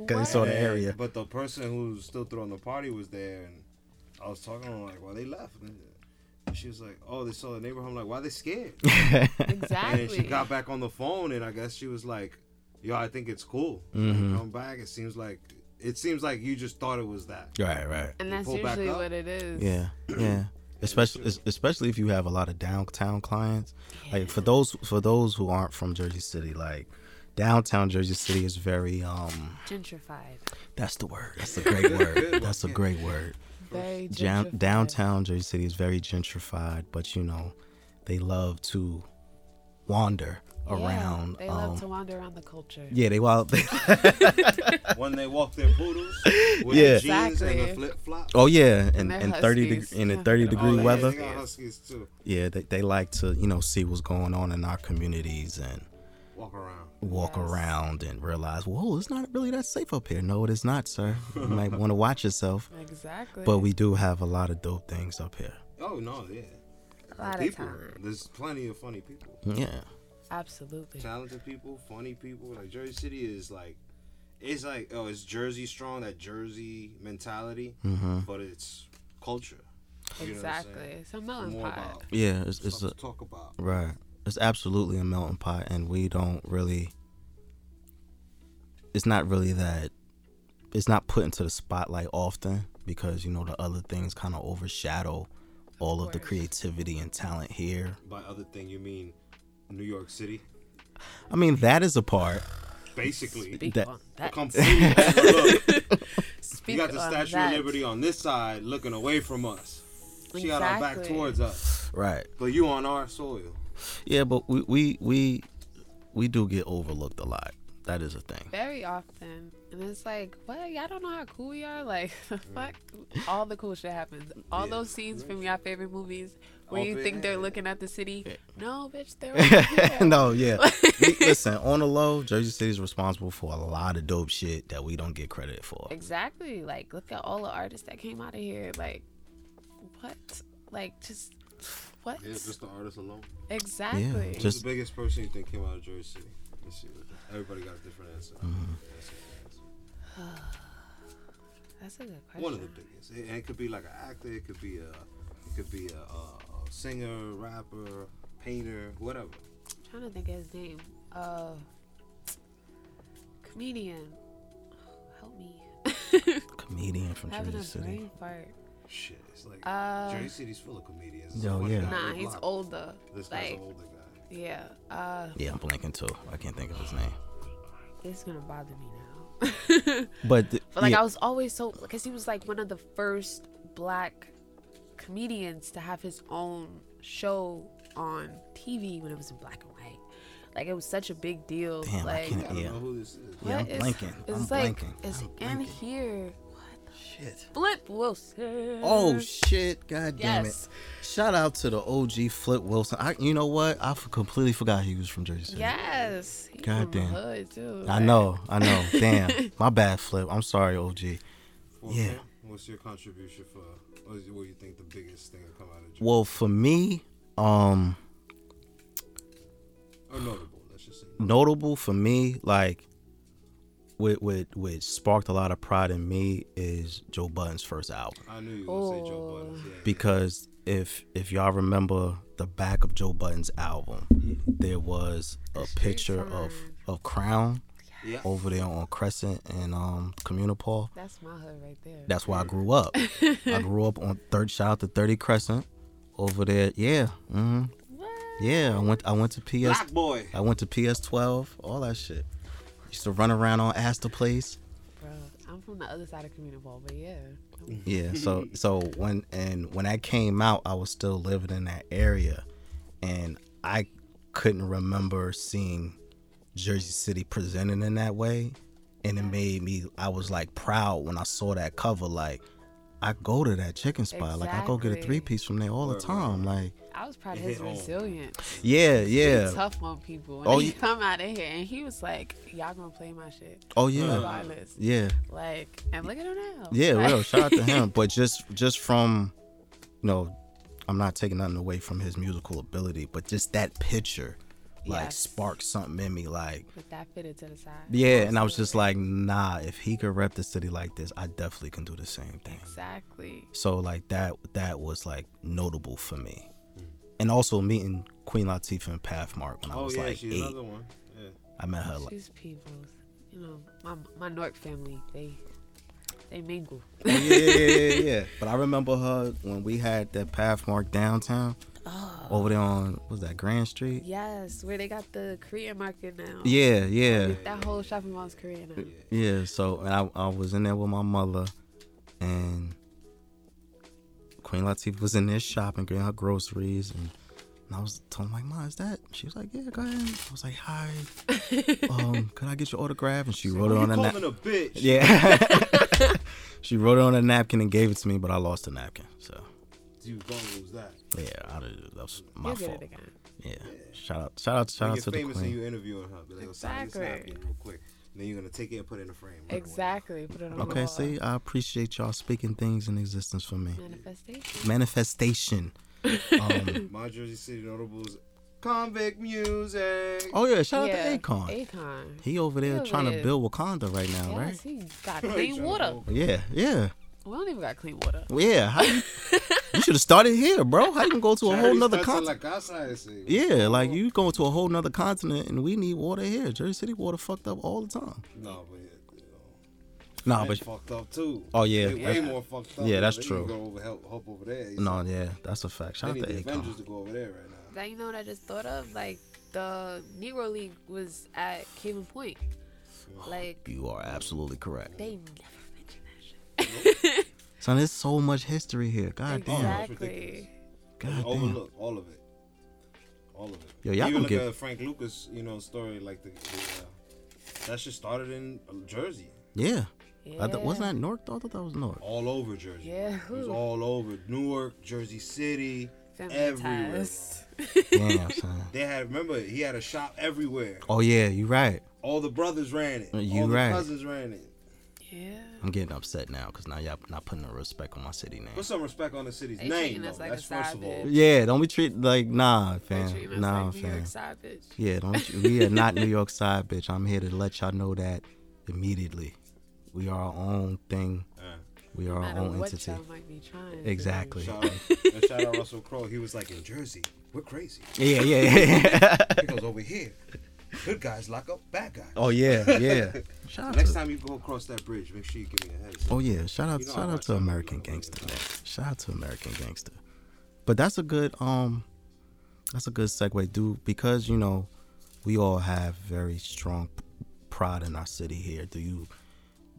Cause they saw the area. But the person who was still throwing the party was there, and I was talking to her like, "Well, they left." And she was like, "Oh, they saw the neighborhood." I'm like, "Why are they scared?" Exactly. then she got back on the phone, and I guess she was like, "Yo, I think it's cool. Mhm. Come back. It seems like it seems like you just thought it was that." Right, right. and that's pull back usually what it is. Yeah, yeah. Especially, especially if you have a lot of downtown clients. Like for those, for those who aren't from Jersey City, like downtown Jersey City is very um. Gentrified. That's the word. That's a great word. That's a great word. Very Down, gentrified. downtown Jersey City is very gentrified, but you know, they love to wander Yeah, around. They um, love to wander around the culture. yeah, they wild. when they walk their poodles with Yeah. the jeans and Exactly. flip flops. oh yeah, and, they're in thirty huskies. deg- in a thirty thirty Oh, degree yeah, weather. They too. Yeah, they, they like to you know see what's going on in our communities and Walk around. Walk Yes. around and realize, whoa, it's not really that safe up here. No, it is not, sir. You might want to watch yourself. Exactly. But we do have a lot of dope things up here. Oh no, yeah. a lot of people. time. There's plenty of funny people. Yeah. Absolutely. talented people, funny people. Like Jersey City is like, it's like oh, it's Jersey strong, that Jersey mentality, hmm but it's culture. You know Exactly. saying? It's a It's melting more pot. about Yeah, it's, it's a, to talk about. right. It's absolutely a melting pot, and we don't really. It's not really that. It's not put into the spotlight often because you know the other things kind of overshadow all of the creativity and talent here. By other thing, you mean New York City? I mean, that is a part. basically. Speak That- on that. Completely You got the Statue that. of Liberty on this side, looking away from us. She got our back towards us, Right. but you on our soil. Yeah, but we we we we do get overlooked a lot. That is a thing. Very often. And it's like, what? Y'all don't know how cool we are? Like, fuck? All the cool shit happens. All Yeah. those scenes from your favorite movies where All you think they're head. looking at the city. No, bitch, they're over no, yeah. We- listen, on the low, Jersey City is responsible for a lot of dope shit that we don't get credit for. Exactly. Like, look at all the artists that came out of here. Like, what? Like, just what? Yeah, just the artist alone. exactly. Yeah, Who's Just- the biggest person you think came out of Jersey City? Let's. Everybody got a different answer. Mm-hmm. Let's see answer. That's a good question. One of the biggest. It, it could be like an actor. It could be a. It could be a, a, a singer, rapper, painter, whatever. trying to think of his name. Uh, comedian. Help me. Comedian from Having Jersey a City. brain fart. Shit, it's like Uh, Jersey City's full of comedians. Yo, One yeah. Nah, he's block. older. This guy's Like, an older guy. yeah. Uh, Yeah, I'm blanking too. I can't think of his name. it's gonna bother me now. But, th- But like yeah, I was always so because he was like one of the first black comedians to have his own show on TV when it was in black and white. Like it was such a big deal. Damn, I like can't- I don't Yeah. know who this is. Yeah, I'm what is- blanking. It's I'm like blanking. it's I'm in here. Shit. Flip Wilson. Oh shit! God damn yes, it! Shout out to the OG Flip Wilson. I, you know what? I f- completely forgot he was from Jersey City. yes. God damn. hood too. I like- know, I know. Damn, my bad, Flip. I'm sorry, OG. Well, Yeah. What's your contribution for? What do you think the biggest thing that come out of Jersey? Well, for me, um, or notable? Let's just say. notable for me, like, what what what sparked a lot of pride in me is Joe Budden's first album. I knew you were gonna say Joe Oh. Budden. Yeah, because if if y'all remember the back of Joe Budden's album, there was a street picture of of Crown yeah. yeah. over there on Crescent and um Communipaw. That's my hood right there. That's where I grew up. I grew up on third shout out to Thirty Crescent over there. Yeah, hmm yeah. I went I went to PS Black boy. I went to PS twelve. All that shit. Used to run around on Astor Place. Bro, I'm from the other side of Communipaw, but yeah. Yeah, so so when and when I came out, I was still living in that area, and I couldn't remember seeing Jersey City presented in that way, and it made me. I was like proud when I saw that cover. Like, I go to that chicken spot. Like, I go get a three piece from there all the Word, word, time. word. Like, I was proud of his resilience. yeah, He yeah, tough on people. When Oh, oh, yeah. come out of here, and he was like, "Y'all gonna play my shit oh yeah, regardless." yeah. Like, and look at him now. Yeah, Like, real. Shout out to him. But just just from, you know, I'm not taking nothing away from his musical ability, but just that picture, like Yes. sparked something in me. Like, With that fitted to the side. yeah, and I was just like, nah. If he could rep the city like this, I definitely can do the same thing. Exactly. So like that that was like notable for me, mm. and also meeting Queen Latifah and Pathmark when I Oh was yeah, like she's eight. another one. Yeah. I met her like. She's people's. You know, my my Nork family. They they mingle. Oh, yeah, yeah, yeah, yeah, yeah. But I remember her when we had that Pathmark downtown Oh. over there on was that Grand Street. Yes, where they got the Korean market now. Yeah, yeah, That whole shopping mall is Korean now. yeah. So and I, I was in there with my mother, and Queen Latifah was in there shopping, getting her groceries, and, and I was telling like, "Ma, is that?" She was like, "Yeah, go ahead." I was like, "Hi, um, can I get your autograph?" And she wrote it on you a calling napkin. a bitch? Yeah, she wrote it on a napkin and gave it to me, but I lost the napkin. So You gonna lose that. yeah, I, that was my You'll get fault. it again. Yeah, shout out, shout out, shout out to the famous and queen. you interviewing her, be like, "Yo, sign this Exactly. real quick. And then you're gonna take it and put it in a frame. right away. Exactly. Put it on Okay, wall. see, I appreciate y'all speaking things in existence for me. Manifestation. Manifestation. Um, My Jersey City notables, Konvict Music. oh yeah, shout yeah. out to Akon. Akon. He over there over trying to build Wakanda right now, Yes, right? he got clean water. Yeah, yeah, We don't even got clean water. Well, yeah. How you, you should have started here, bro. How you can go to a whole Charity nother starts continent? at La Casa, I say. Yeah, like you go to a whole nother continent, and we need water here. Jersey City water fucked up all the time. No, but you know, Nah, they but fucked up too. oh yeah, They way that's- more fucked up. Yeah, that's true. Go over help, help over there. no, see. yeah, that's a fact. They Shout out to the Avengers to go over there right now. That you know what I just thought of? Like the Negro League was at Caven Point. Like You are absolutely correct. they never mention that shit. Son, there's so much history here. God damn. Exactly. ridiculous. God damn. Overlook all of it. All of it. Yo, y'all Even gonna like get- a Frank Lucas, you know, story like the, the uh, that shit started in uh, Jersey, Yeah. Yeah. I th- wasn't that Newark? though? I thought that was Newark. all over Jersey. Yeah, it was all over Newark, Jersey City, Family everywhere. ties. Damn, son. They had remember he had a shop everywhere. Oh yeah, you right. All the brothers ran it. You all the right. cousins ran it. Yeah. I'm getting upset now because now y'all not putting no respect on my city name. Put some respect on the city's They name. Though. us like That's a first of all. Yeah, don't be treated like nah, They fam. treat us Nah, like New fam. York Savage. Yeah, don't we are not New York side, bitch. I'm here to let y'all know that immediately. We are our own thing. Uh, We are our own what entity. might be trying. Exactly. shout, out, shout out Russell Crowe. He was like in Jersey. We're crazy. Yeah, yeah, yeah. He goes over here. Good guys lock up bad guys. oh yeah, yeah. Shout out Next to, time you go across that bridge, make sure you give me a heads. oh yeah, shout out, You know shout out to American Gangster, man. Shout out to American Gangster. But that's a good um, that's a good segue, dude. Because you know, we all have very strong pride in our city here. Do you,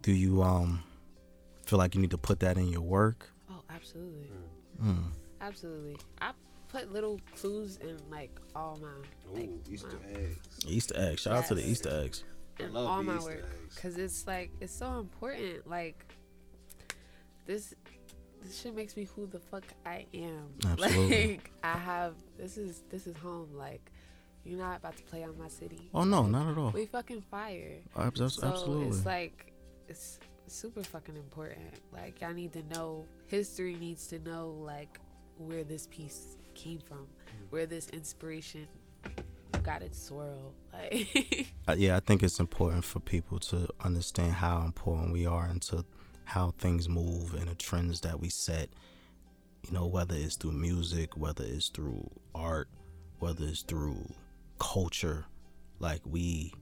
do you um, feel like you need to put that in your work? Oh, absolutely. Mm. Absolutely. I put little clues in like all my like Ooh, Easter my, eggs. Easter eggs. Shout out to the Easter eggs. in love all the my Easter work eggs. because it's like it's so important. Like this, this shit makes me who the fuck I am. Absolutely. Like I have this is this is home. Like you're not about to play on my city. Oh no, Like, not at all. We fucking fire. Abs- abs- So Absolutely. it's like it's super fucking important. Like y'all need to know history needs to know like where this piece came from, where this inspiration got its swirl. Like Uh, yeah, I think it's important for people to understand how important we are and to how things move and the trends that we set. You know, whether it's through music, whether it's through art, whether it's through culture, like we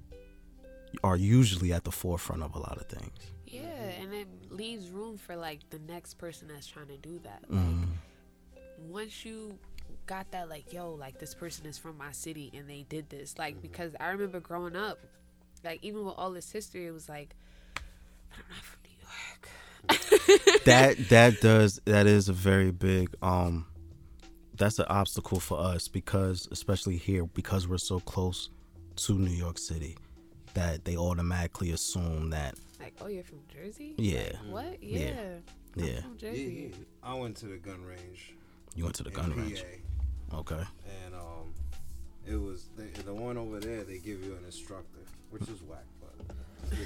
are usually at the forefront of a lot of things. yeah, and it leaves room for like the next person that's trying to do that. Mm. Like once you got that like yo like this person is from my city and they did this like because i remember growing up like even with all this history it was like but i'm not from new york. That that does that is a very big um that's an obstacle for us because especially here because we're so close to New York City that they automatically assume that like oh you're from jersey? Yeah. Like, what Yeah. yeah, I'm yeah. from Yeah, jersey. Yeah. I went to the gun range. you went to the gun PA, range okay And um, it was the, the one over there. They give you an instructor, which is whack, but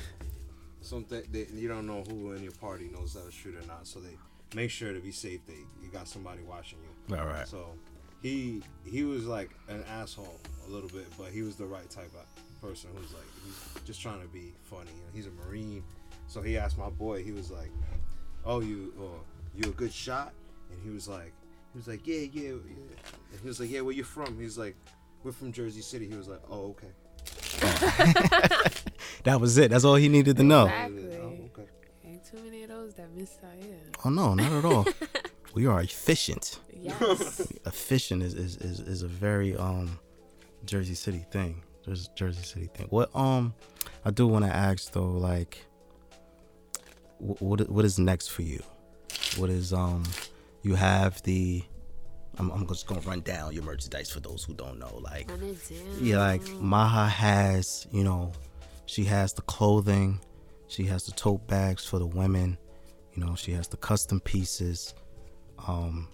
something they, you don't know who in your party knows how to shoot or not. So they make sure to be safe. They you got somebody watching you. all right So he he was like an asshole a little bit, but he was the right type of person who's like he's just trying to be funny. And he's a marine, so he asked my boy. He was like, "Oh, you oh, you a good shot?" And he was like, he was like, "Yeah, yeah, yeah." And he was like, "Yeah, where you from?" He's like, "We're from Jersey City." He was like, "Oh, okay." that was it that's all he needed to know Exactly. Oh, okay. ain't too many of those that miss out here oh no not at all we are efficient yes efficient is, is, is, is a very um Jersey City thing. There's Jersey City thing. What um I do want to ask though, like, what what is next for you? What is um you have the I'm, I'm just gonna run down your merchandise for those who don't know. Like, yeah, like Maha has, you know, she has the clothing, she has the tote bags for the women, you know, she has the custom pieces. Um,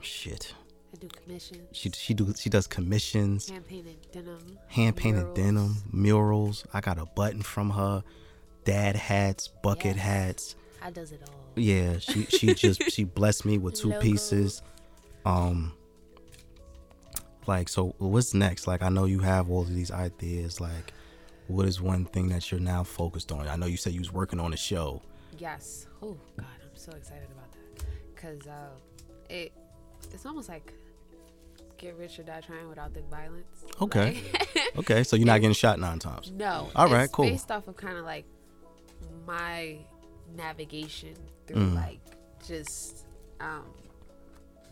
shit. I do commissions. She she do she does commissions, hand painted denim. hand painted denim, murals. I got a button from her, dad hats, bucket Yes. hats. I does it all. Yeah, she she just she blessed me with two Logo. pieces. Um like so what's next? Like I know you have all of these ideas like what is one thing that you're now focused on? I know you said you was working on a show. Yes. Oh God, I'm so excited about that. Cause uh, it it's almost like get rich or die trying without the violence. Okay. Like- Okay, so you're not getting shot nine times. no. All right, cool. Based off of kind of like my navigation through Mm. like just um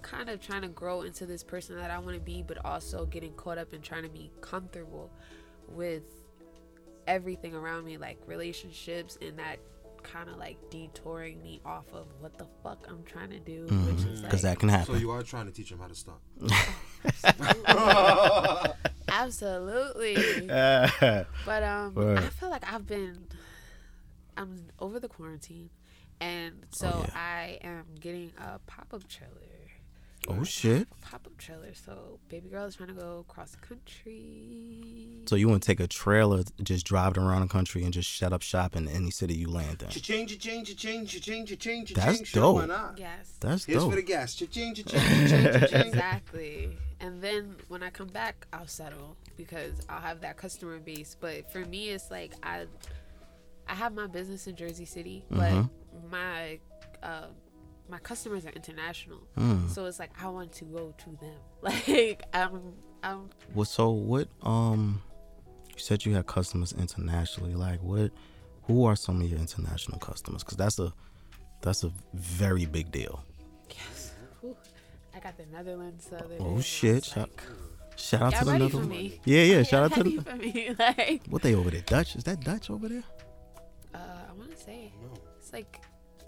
kind of trying to grow into this person that I want to be, but also getting caught up in trying to be comfortable with everything around me, like relationships and that kind of like detouring me off of what the fuck I'm trying to do, which is like Because that can happen. So happen. you are trying to teach him how to stunt. absolutely. But um, Word. I feel like I've been, I'm over the quarantine, and so Oh, yeah. I am getting a pop up trailer. oh shit! Pop up trailer. So baby girl is trying to go cross country. So you want to take a trailer, just drive it around the country, and just shut up shop in any city you land in? Cha-ching, cha-ching, cha-ching, cha-ching, cha-ching, cha-ching. That's Sure, why dope. not? Yes. That's Here's for the gas. Cha-ching, cha-ching, cha-ching, cha-ching. exactly. And then when I come back, I'll settle because I'll have that customer base. But for me, it's like I, I have my business in Jersey City, but Mhm. my, uh, my customers are international. Mm. So it's like I want to go to them. Like I'm, I'm. Well, so what? Um, you said you had customers internationally. Like, what? Who are some of your international customers? Because that's a that's a very big deal. Yes. Whew. I got the Netherlands. The other Oh shit! Shout, like, shout out to the Netherlands. me? Yeah, yeah. Shout out to the. for me. Like, What they over there? Dutch? Is that Dutch over there? Say No. it's like,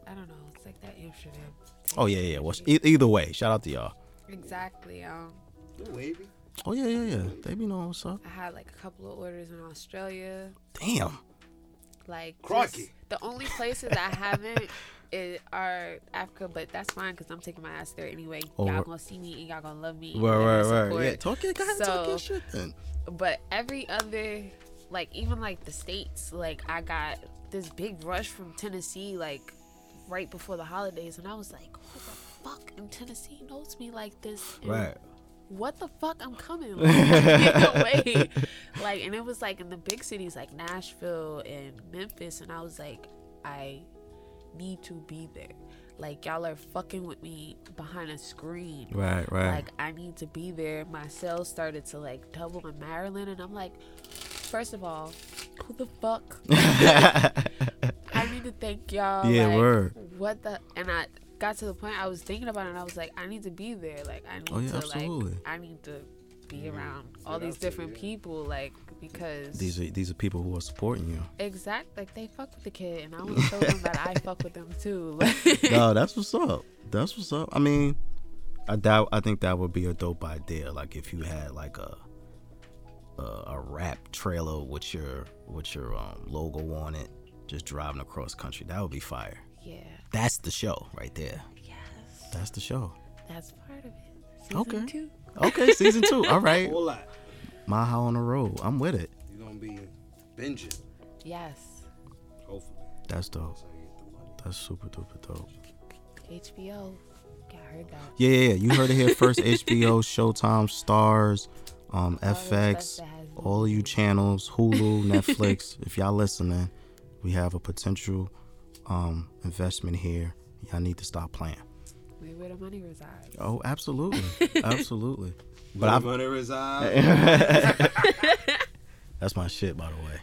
I don't know. It's like that Amsterdam. Oh yeah, yeah. yeah. Well, e- either way, shout out to y'all. Exactly. Um, The wavy. Oh yeah, yeah, yeah. They be knowing what's up. I had like a couple of orders in Australia. Damn. Like, Crikey. the only places I haven't is, are Africa, but that's fine because I'm taking my ass there anyway. Oh, y'all right. gonna see me and y'all gonna love me. and Right, y'all right, gonna right. support. Yeah, talk your, go ahead and talk your shit then. But every other, like even like the states, like I got this big rush from Tennessee, like right before the holidays, and I was like, who the fuck in Tennessee knows me like this? And Right. What the fuck? I'm coming. Like, no. Like, and it was like in the big cities like Nashville and Memphis, and I was like, I need to be there. Like y'all are fucking with me behind a screen. Right, right. Like I need to be there. My sales started to like double in Maryland, and I'm like, first of all, who the fuck? I need to thank y'all. Yeah, like, word. What the? And I got to the point I was thinking about it, and I was like, I need to be there. Like I need Oh, yeah, to absolutely. like I need to be around all these out to different yeah. people, like because these are these are people who are supporting you. exact like they fuck with the kid, and I want to show them that I fuck with them too. Like, no, that's what's up. That's what's up. I mean, I doubt. I think that would be a dope idea. Like if you had like a a, a rap trailer with your with your um, logo on it, just driving across country. That would be fire. yeah, That's the show right there. yes, That's the show. that's part of it. Season Okay. two. Okay, season two. All right, All that. my how on the road. I'm with it. You're gonna be binging. Yes. Hopefully. That's dope. That's how you get the money. That's super duper dope. HBO. Yeah, I heard that. Yeah, yeah, yeah. You heard it here first. HBO, Showtime, Stars, um, All the stuff FX, all of you channels, Hulu, Netflix. if y'all listening, we have a potential um, investment here. Y'all need to stop playing. Where where the money resides. Oh, absolutely, absolutely. But Where I've, the money reside. that's my shit, by the way.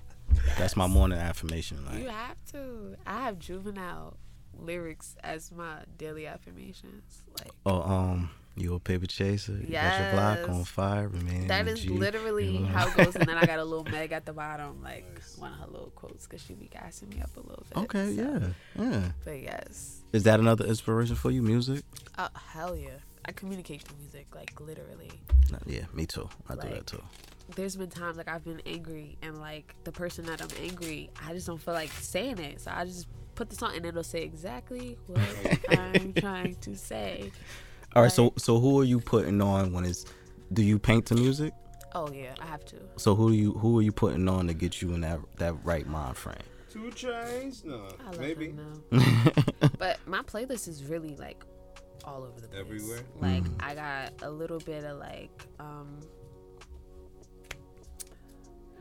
That's my morning affirmation. You have to. I have juvenile lyrics as my daily affirmations. Like oh, um, you a paper chaser? You got your block on fire, remaining. that is G. literally you know. how it goes. And then I got a little Meg at the bottom, like Nice. one of her little quotes, because she be gassing me up a little bit. Okay, so- yeah, yeah. But yes. Is that another inspiration for you? Music? Oh hell yeah! I communicate through music, like literally. Nah, Yeah, me too. I do that too. there's been times like I've been angry and like the person that I'm angry, I just don't feel like saying it. So I just put the song and it'll say exactly what I'm trying to say. All right, so so who are you putting on when it's? Do you paint the music? Oh yeah, I have to. So who do you who are you putting on to get you in that that right mind frame? Two Chainz? No, I love maybe. him. But my playlist is really like all over the place. Everywhere? Like Mm. I got a little bit of like um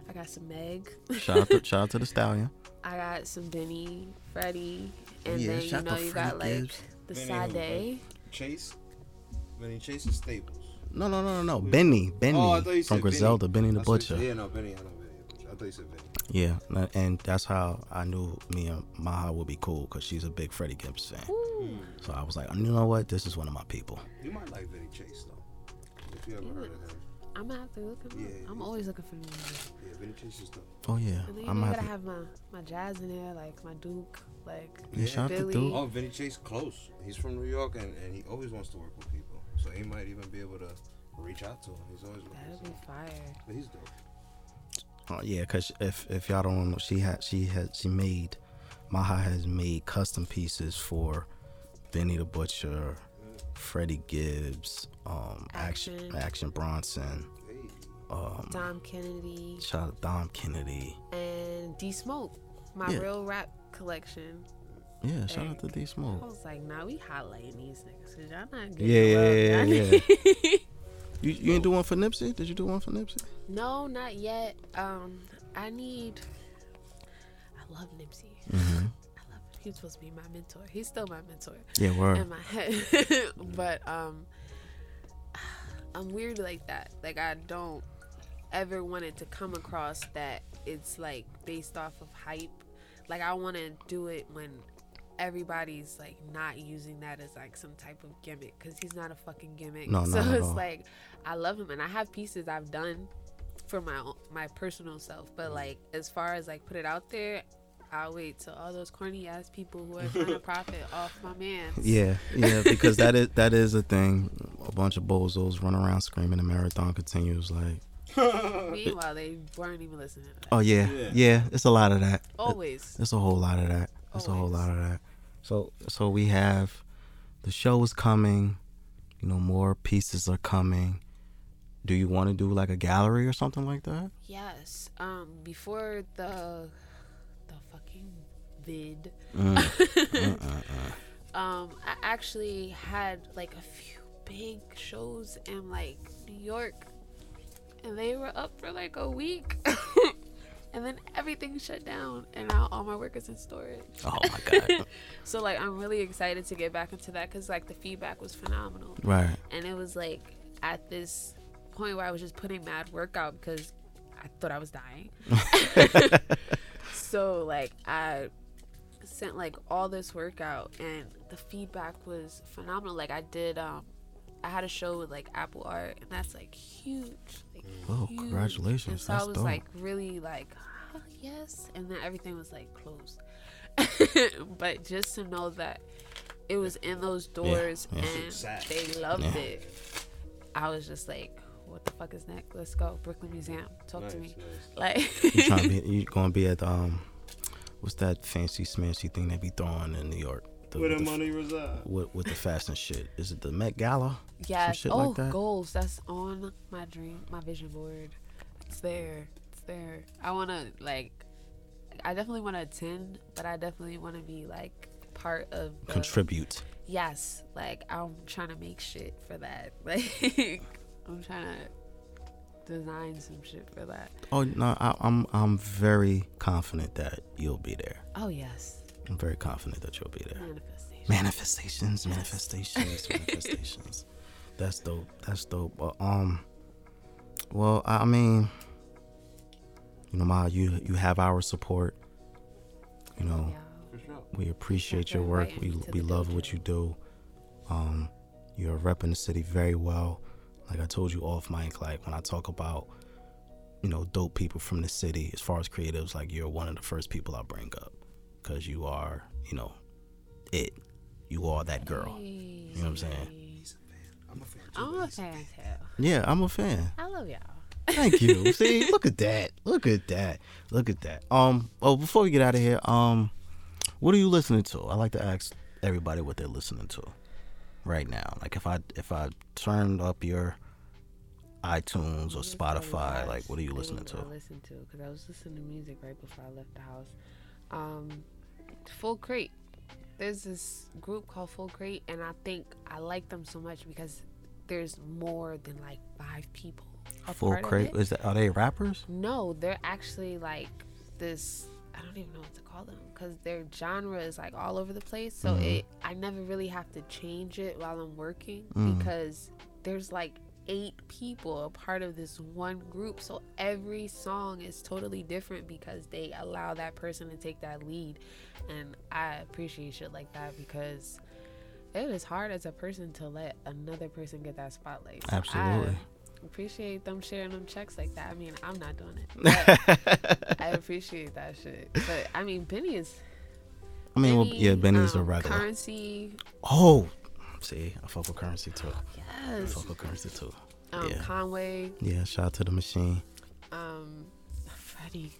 I got some Meg. shout out to shout out to the stallion. I got some Benny, Freddie, and Yeah, then you know to you got like Gibbs. the Benny Sade. Chase? Benny Chase is Staples. No no no no no. Benny Benny Oh, I thought you from said Griselda, Benny, the That's what- Butcher. Yeah, no, Benny. I know Benny the Butcher. I thought you said Benny. Yeah, and that's how I knew me and Maha would be cool because she's a big Freddie Gibbs fan. Ooh. So I was like, you know what? This is one of my people. You might like Benny Chase though, if you ever heard of him. I'm gonna have to look at Yeah, I'm always looking for new music. Yeah, Vinny Chase is dope. Oh yeah, And then I'm you gotta have my, my jazz in there, like my Duke, like Yeah, shout out to Billy. Duke. Oh, Vinny Chase close. He's from New York and, and he always wants to work with people. So he might even be able to reach out to him. He's always looking. that'd be So. fire. But he's dope. Oh yeah, cause if if y'all don't know, she had she had she made Maha has made custom pieces for Benny the Butcher, Freddie Gibbs, um, Action Action. Action Bronson, Hey. um, Dom Kennedy shout out Dom Kennedy. and D Smoke, my Yeah. real rap collection. Yeah, shout out to. D I Smoke. was like, nah, we highlighting these niggas because y'all not getting Yeah, yeah, Y'all yeah, You you ain't do one for Nipsey? Did you do one for Nipsey? no, not yet. Um, I need. I love Nipsey. Mm-hmm. I love. Him. He's supposed to be my mentor. He's still my mentor. Yeah, word. in my head. but um I'm weird like that. Like I don't ever want it to come across that it's like based off of hype. Like I want to do it when everybody's like not using that as like some type of gimmick because he's not a fucking gimmick. No, so not at it's all. like I love him and I have pieces I've done for my own, my personal self. But like as far as like put it out there, I'll wait till all those corny ass people who are trying to profit off my man. Yeah, yeah, because that is that is a thing. A bunch of bozos run around screaming. The marathon continues. Like, Meanwhile, they weren't even listening to that. oh yeah, Yeah. yeah, it's a lot of that. Always. It's a whole lot of that. It's a whole lot of that. So so we have the show is coming. You know, more pieces are coming. Do you want to do like a gallery or something like that? Yes. Um. Before the the fucking vid, Mm. um, I actually had like a few big shows in like New York, and they were up for like a week, and then everything shut down, and now all my work is in storage. Oh my god! So like, I'm really excited to get back into that because like the feedback was phenomenal. right. and it was like at this point where I was just putting mad work out because I thought I was dying. so like I sent like all this work out and the feedback was phenomenal. Like I did um I had a show with like Apple Art and that's like huge. Like Oh, huge. congratulations. And so That's I was dope. like really like "Ah, yes and then everything was like closed. but just to know that it was in those doors yeah. and they loved Yeah. it. I was just like, what the fuck is next? Let's go. Brooklyn Museum. Talk nice, to me. nice. Like You trying to be? You gonna be at um, what's that fancy smancy thing they be throwing in New York? The, Where with the the- money reside? with, with the fast and shit. Is it the Met Gala? Yes. shit oh, like that? goals. That's on my dream, my vision board. It's there. It's there. I wanna like. I definitely want to attend, but I definitely want to be like part of. The, Contribute. Yes, like I'm trying to make shit for that. Like I'm trying to design some shit for that. Oh no, I, I'm I'm very confident that you'll be there. Oh yes, I'm very confident that you'll be there. manifestation. Manifestations, manifestations, manifestations. That's dope. That's dope. But um, well, I I mean, you know, Ma, you you have our support. You know, Yeah. We appreciate your work. inviting We we love dojo. what you do. Um, you're repping the city very well. Like I told you off mic, like when I talk about, you know, dope people from the city, as far as creatives, like you're one of the first people I bring up, cause you are, you know, it. You are that girl. You know what I'm saying? He's a fan. I'm a fan too. I'm a fan too. Yeah, I'm a fan. I love y'all. Thank you. See, look at that. Look at that. Look at that. Um. Oh, before we get out of here, um, what are you listening to? I like to ask everybody what they're listening to right now. Like if I if I turned up your iTunes or Spotify, like what are you listening to? I listened to because I was listening to music right before I left the house. Um, Full Crate. There's this group called Full Crate, and I think I like them so much because there's more than like five people. Full crate. Is that are they rappers? No, they're actually like this. I don't even know what to call them because their genre is like all over the place. So Mhm. it, I never really have to change it while I'm working Mm. because there's like eight people a part of this one group. So every song is totally different because they allow that person to take that lead, and I appreciate shit like that because. It is hard as a person to let another person get that spotlight. So I- Absolutely. appreciate them sharing them checks like that. I mean, I'm not doing it. But I appreciate that shit. But I mean, Benny is. I mean, well, Benny, yeah, Benny's a um, regular. Currency, Oh, see, I fuck with currency too. I yes. fuck with currency too. Um, yeah. Conway, Yeah, shout out to the machine. um, Freddie.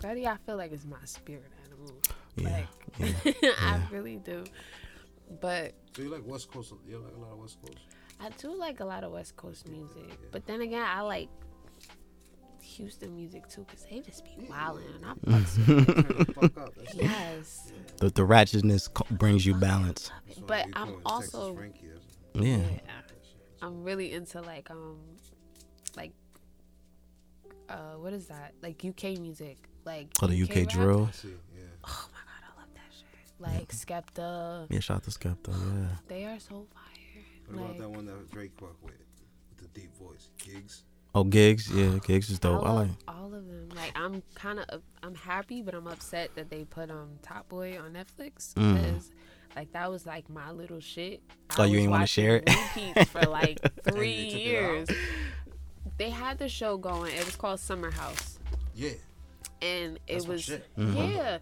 Freddie, I feel like is my spirit animal. Yeah, Like, yeah. I really do. But So you like West Coast? You like a lot of West Coast? I do like a lot of West Coast music. But then again, I like Houston music too, because they just be wildin'. and I fucks with the fuck up. Yes. The the ratchetness brings you balance. that's But I'm also- Frankie. Yeah. Yeah. I'm really into like um like uh what is that? Like UK music. Like Oh, the UK rap. drill. Yeah. Oh my god, I love that shit. Like Skepta. Yeah, shout out to Skepta. Yeah. They are so fire. What about that one that Drake worked with, with the deep voice, Giggs? Oh, Giggs. Yeah, Giggs is dope. I love like. all of them. Like I'm kind of I'm happy, but I'm upset that they put um Top Boy on Netflix Mm. because like that was like my little shit. Oh, I you ain't wanna share it? for like three And they took it years. They had the show going. It was called Summer House, Yeah. and it That's my was shit. Mhm. yeah.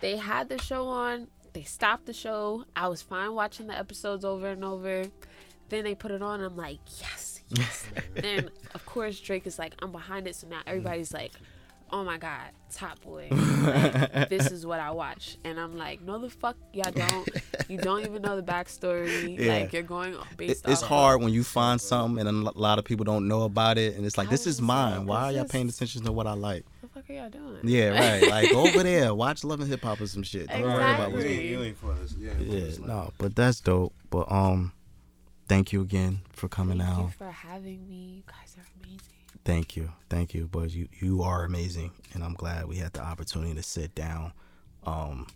They had the show on. They stopped the show. I was fine watching the episodes over and over. Then they put it on. I'm like, yes, yes. Then of course Drake is like, I'm behind it. So now everybody's like, oh my god, Top Boy. Like, this is what I watch, and I'm like, no, the fuck, y'all don't. You don't even know the backstory. Yeah. Like you're going It, based. it's off hard when you find something and a lot of people don't know about it, and it's like I this is mine. like, Why are y'all paying attention to what I like? What the fuck are y'all doing? Yeah, right. Like go over there, watch Love and Hip Hop or some shit. Don't worry about what's Exactly. ain't, you ain't for this. You ain't for Yeah, no, but that's dope. But um, thank you again for coming out. Thank you out. for having me. You guys are amazing. Thank you, thank you. But you you are amazing, and I'm glad we had the opportunity to sit down. Um,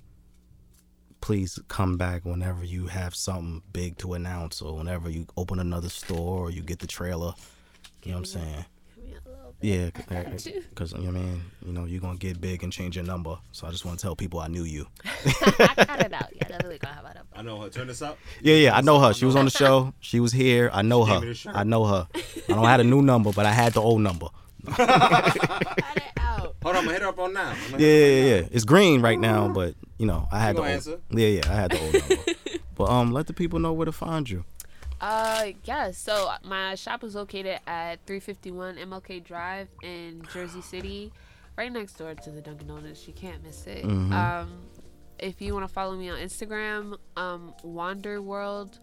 please come back whenever you have something big to announce, or whenever you open another store, or you get the trailer. You know what I'm saying? Give me a little bit. Yeah, because you know what I mean. You know you're gonna get big and change your number. So I just want to tell people I knew you. I cut it out. Yeah, definitely gonna have it up. I know her. Turn this up. Yeah, yeah, I know her. She was on the show. She was here. I know her. me the shirt. I know her. I don't have a new number, but I had the old number. Cut it out. Hold on, I'm gonna hit her up on now. I'm Yeah, yeah, up yeah. It's green right now, but you know I had You the gonna old. answer? Yeah, yeah, I had the old number. But um, let the people know where to find you. Uh, yeah. So my shop is located at 351 MLK Drive in Jersey City, right next door to the Dunkin' Donuts. You can't miss it. Mhm. Um, if you want to follow me on Instagram, um, Wander World,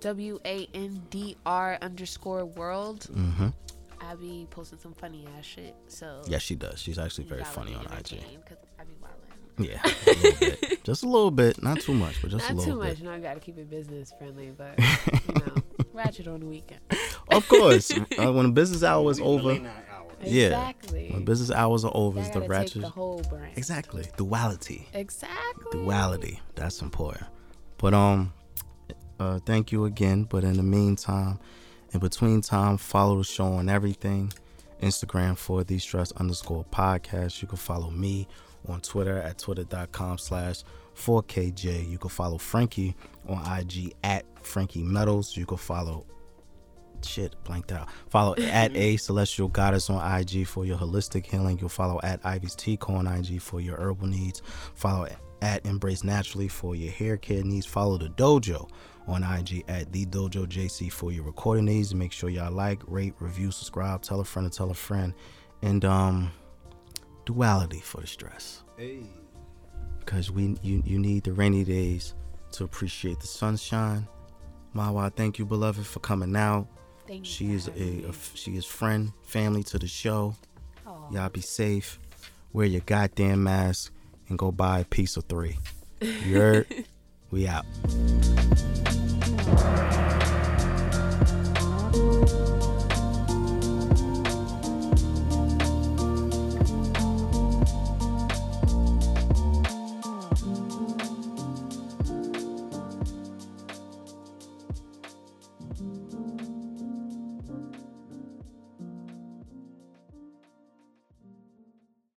W A N D R underscore World. Mm-hmm. I be posting some funny ass shit. So Yeah, she does. She's actually very funny on IG. entertained, 'cause I be. Yeah, a little bit. just a little bit, not too much, but just a little bit. Not too much. bit. You know, I gotta keep it business friendly, but you know, ratchet on the weekend. Of course, uh, when business hour is over, late. Yeah. Exactly. when business hours are over, I is the ratchet. the whole brand. Exactly, duality. Exactly. duality that's important but um uh thank you again but in the meantime in between time follow the show on everything instagram for the stress underscore podcast you can follow me on twitter at twitter.com slash 4kj you can follow frankie on ig at frankie metals you can follow shit blanked out. Follow at a celestial goddess on ig for your holistic healing. You'll follow at ivy's tico on ig for your herbal needs. Follow at embrace naturally for your hair care needs. Follow the dojo on ig at the dojo jc for your recording needs. Make sure y'all like rate review subscribe tell a friend to tell a friend. And um duality for the stress. Hey. Because we you, you need the rainy days to appreciate the sunshine. Mawa, thank you, beloved, for coming out. Thank she you. Is a, a, she is friend, family to the show. Aww. Y'all be safe. Wear your goddamn mask and go buy a piece of three. You heard? we out.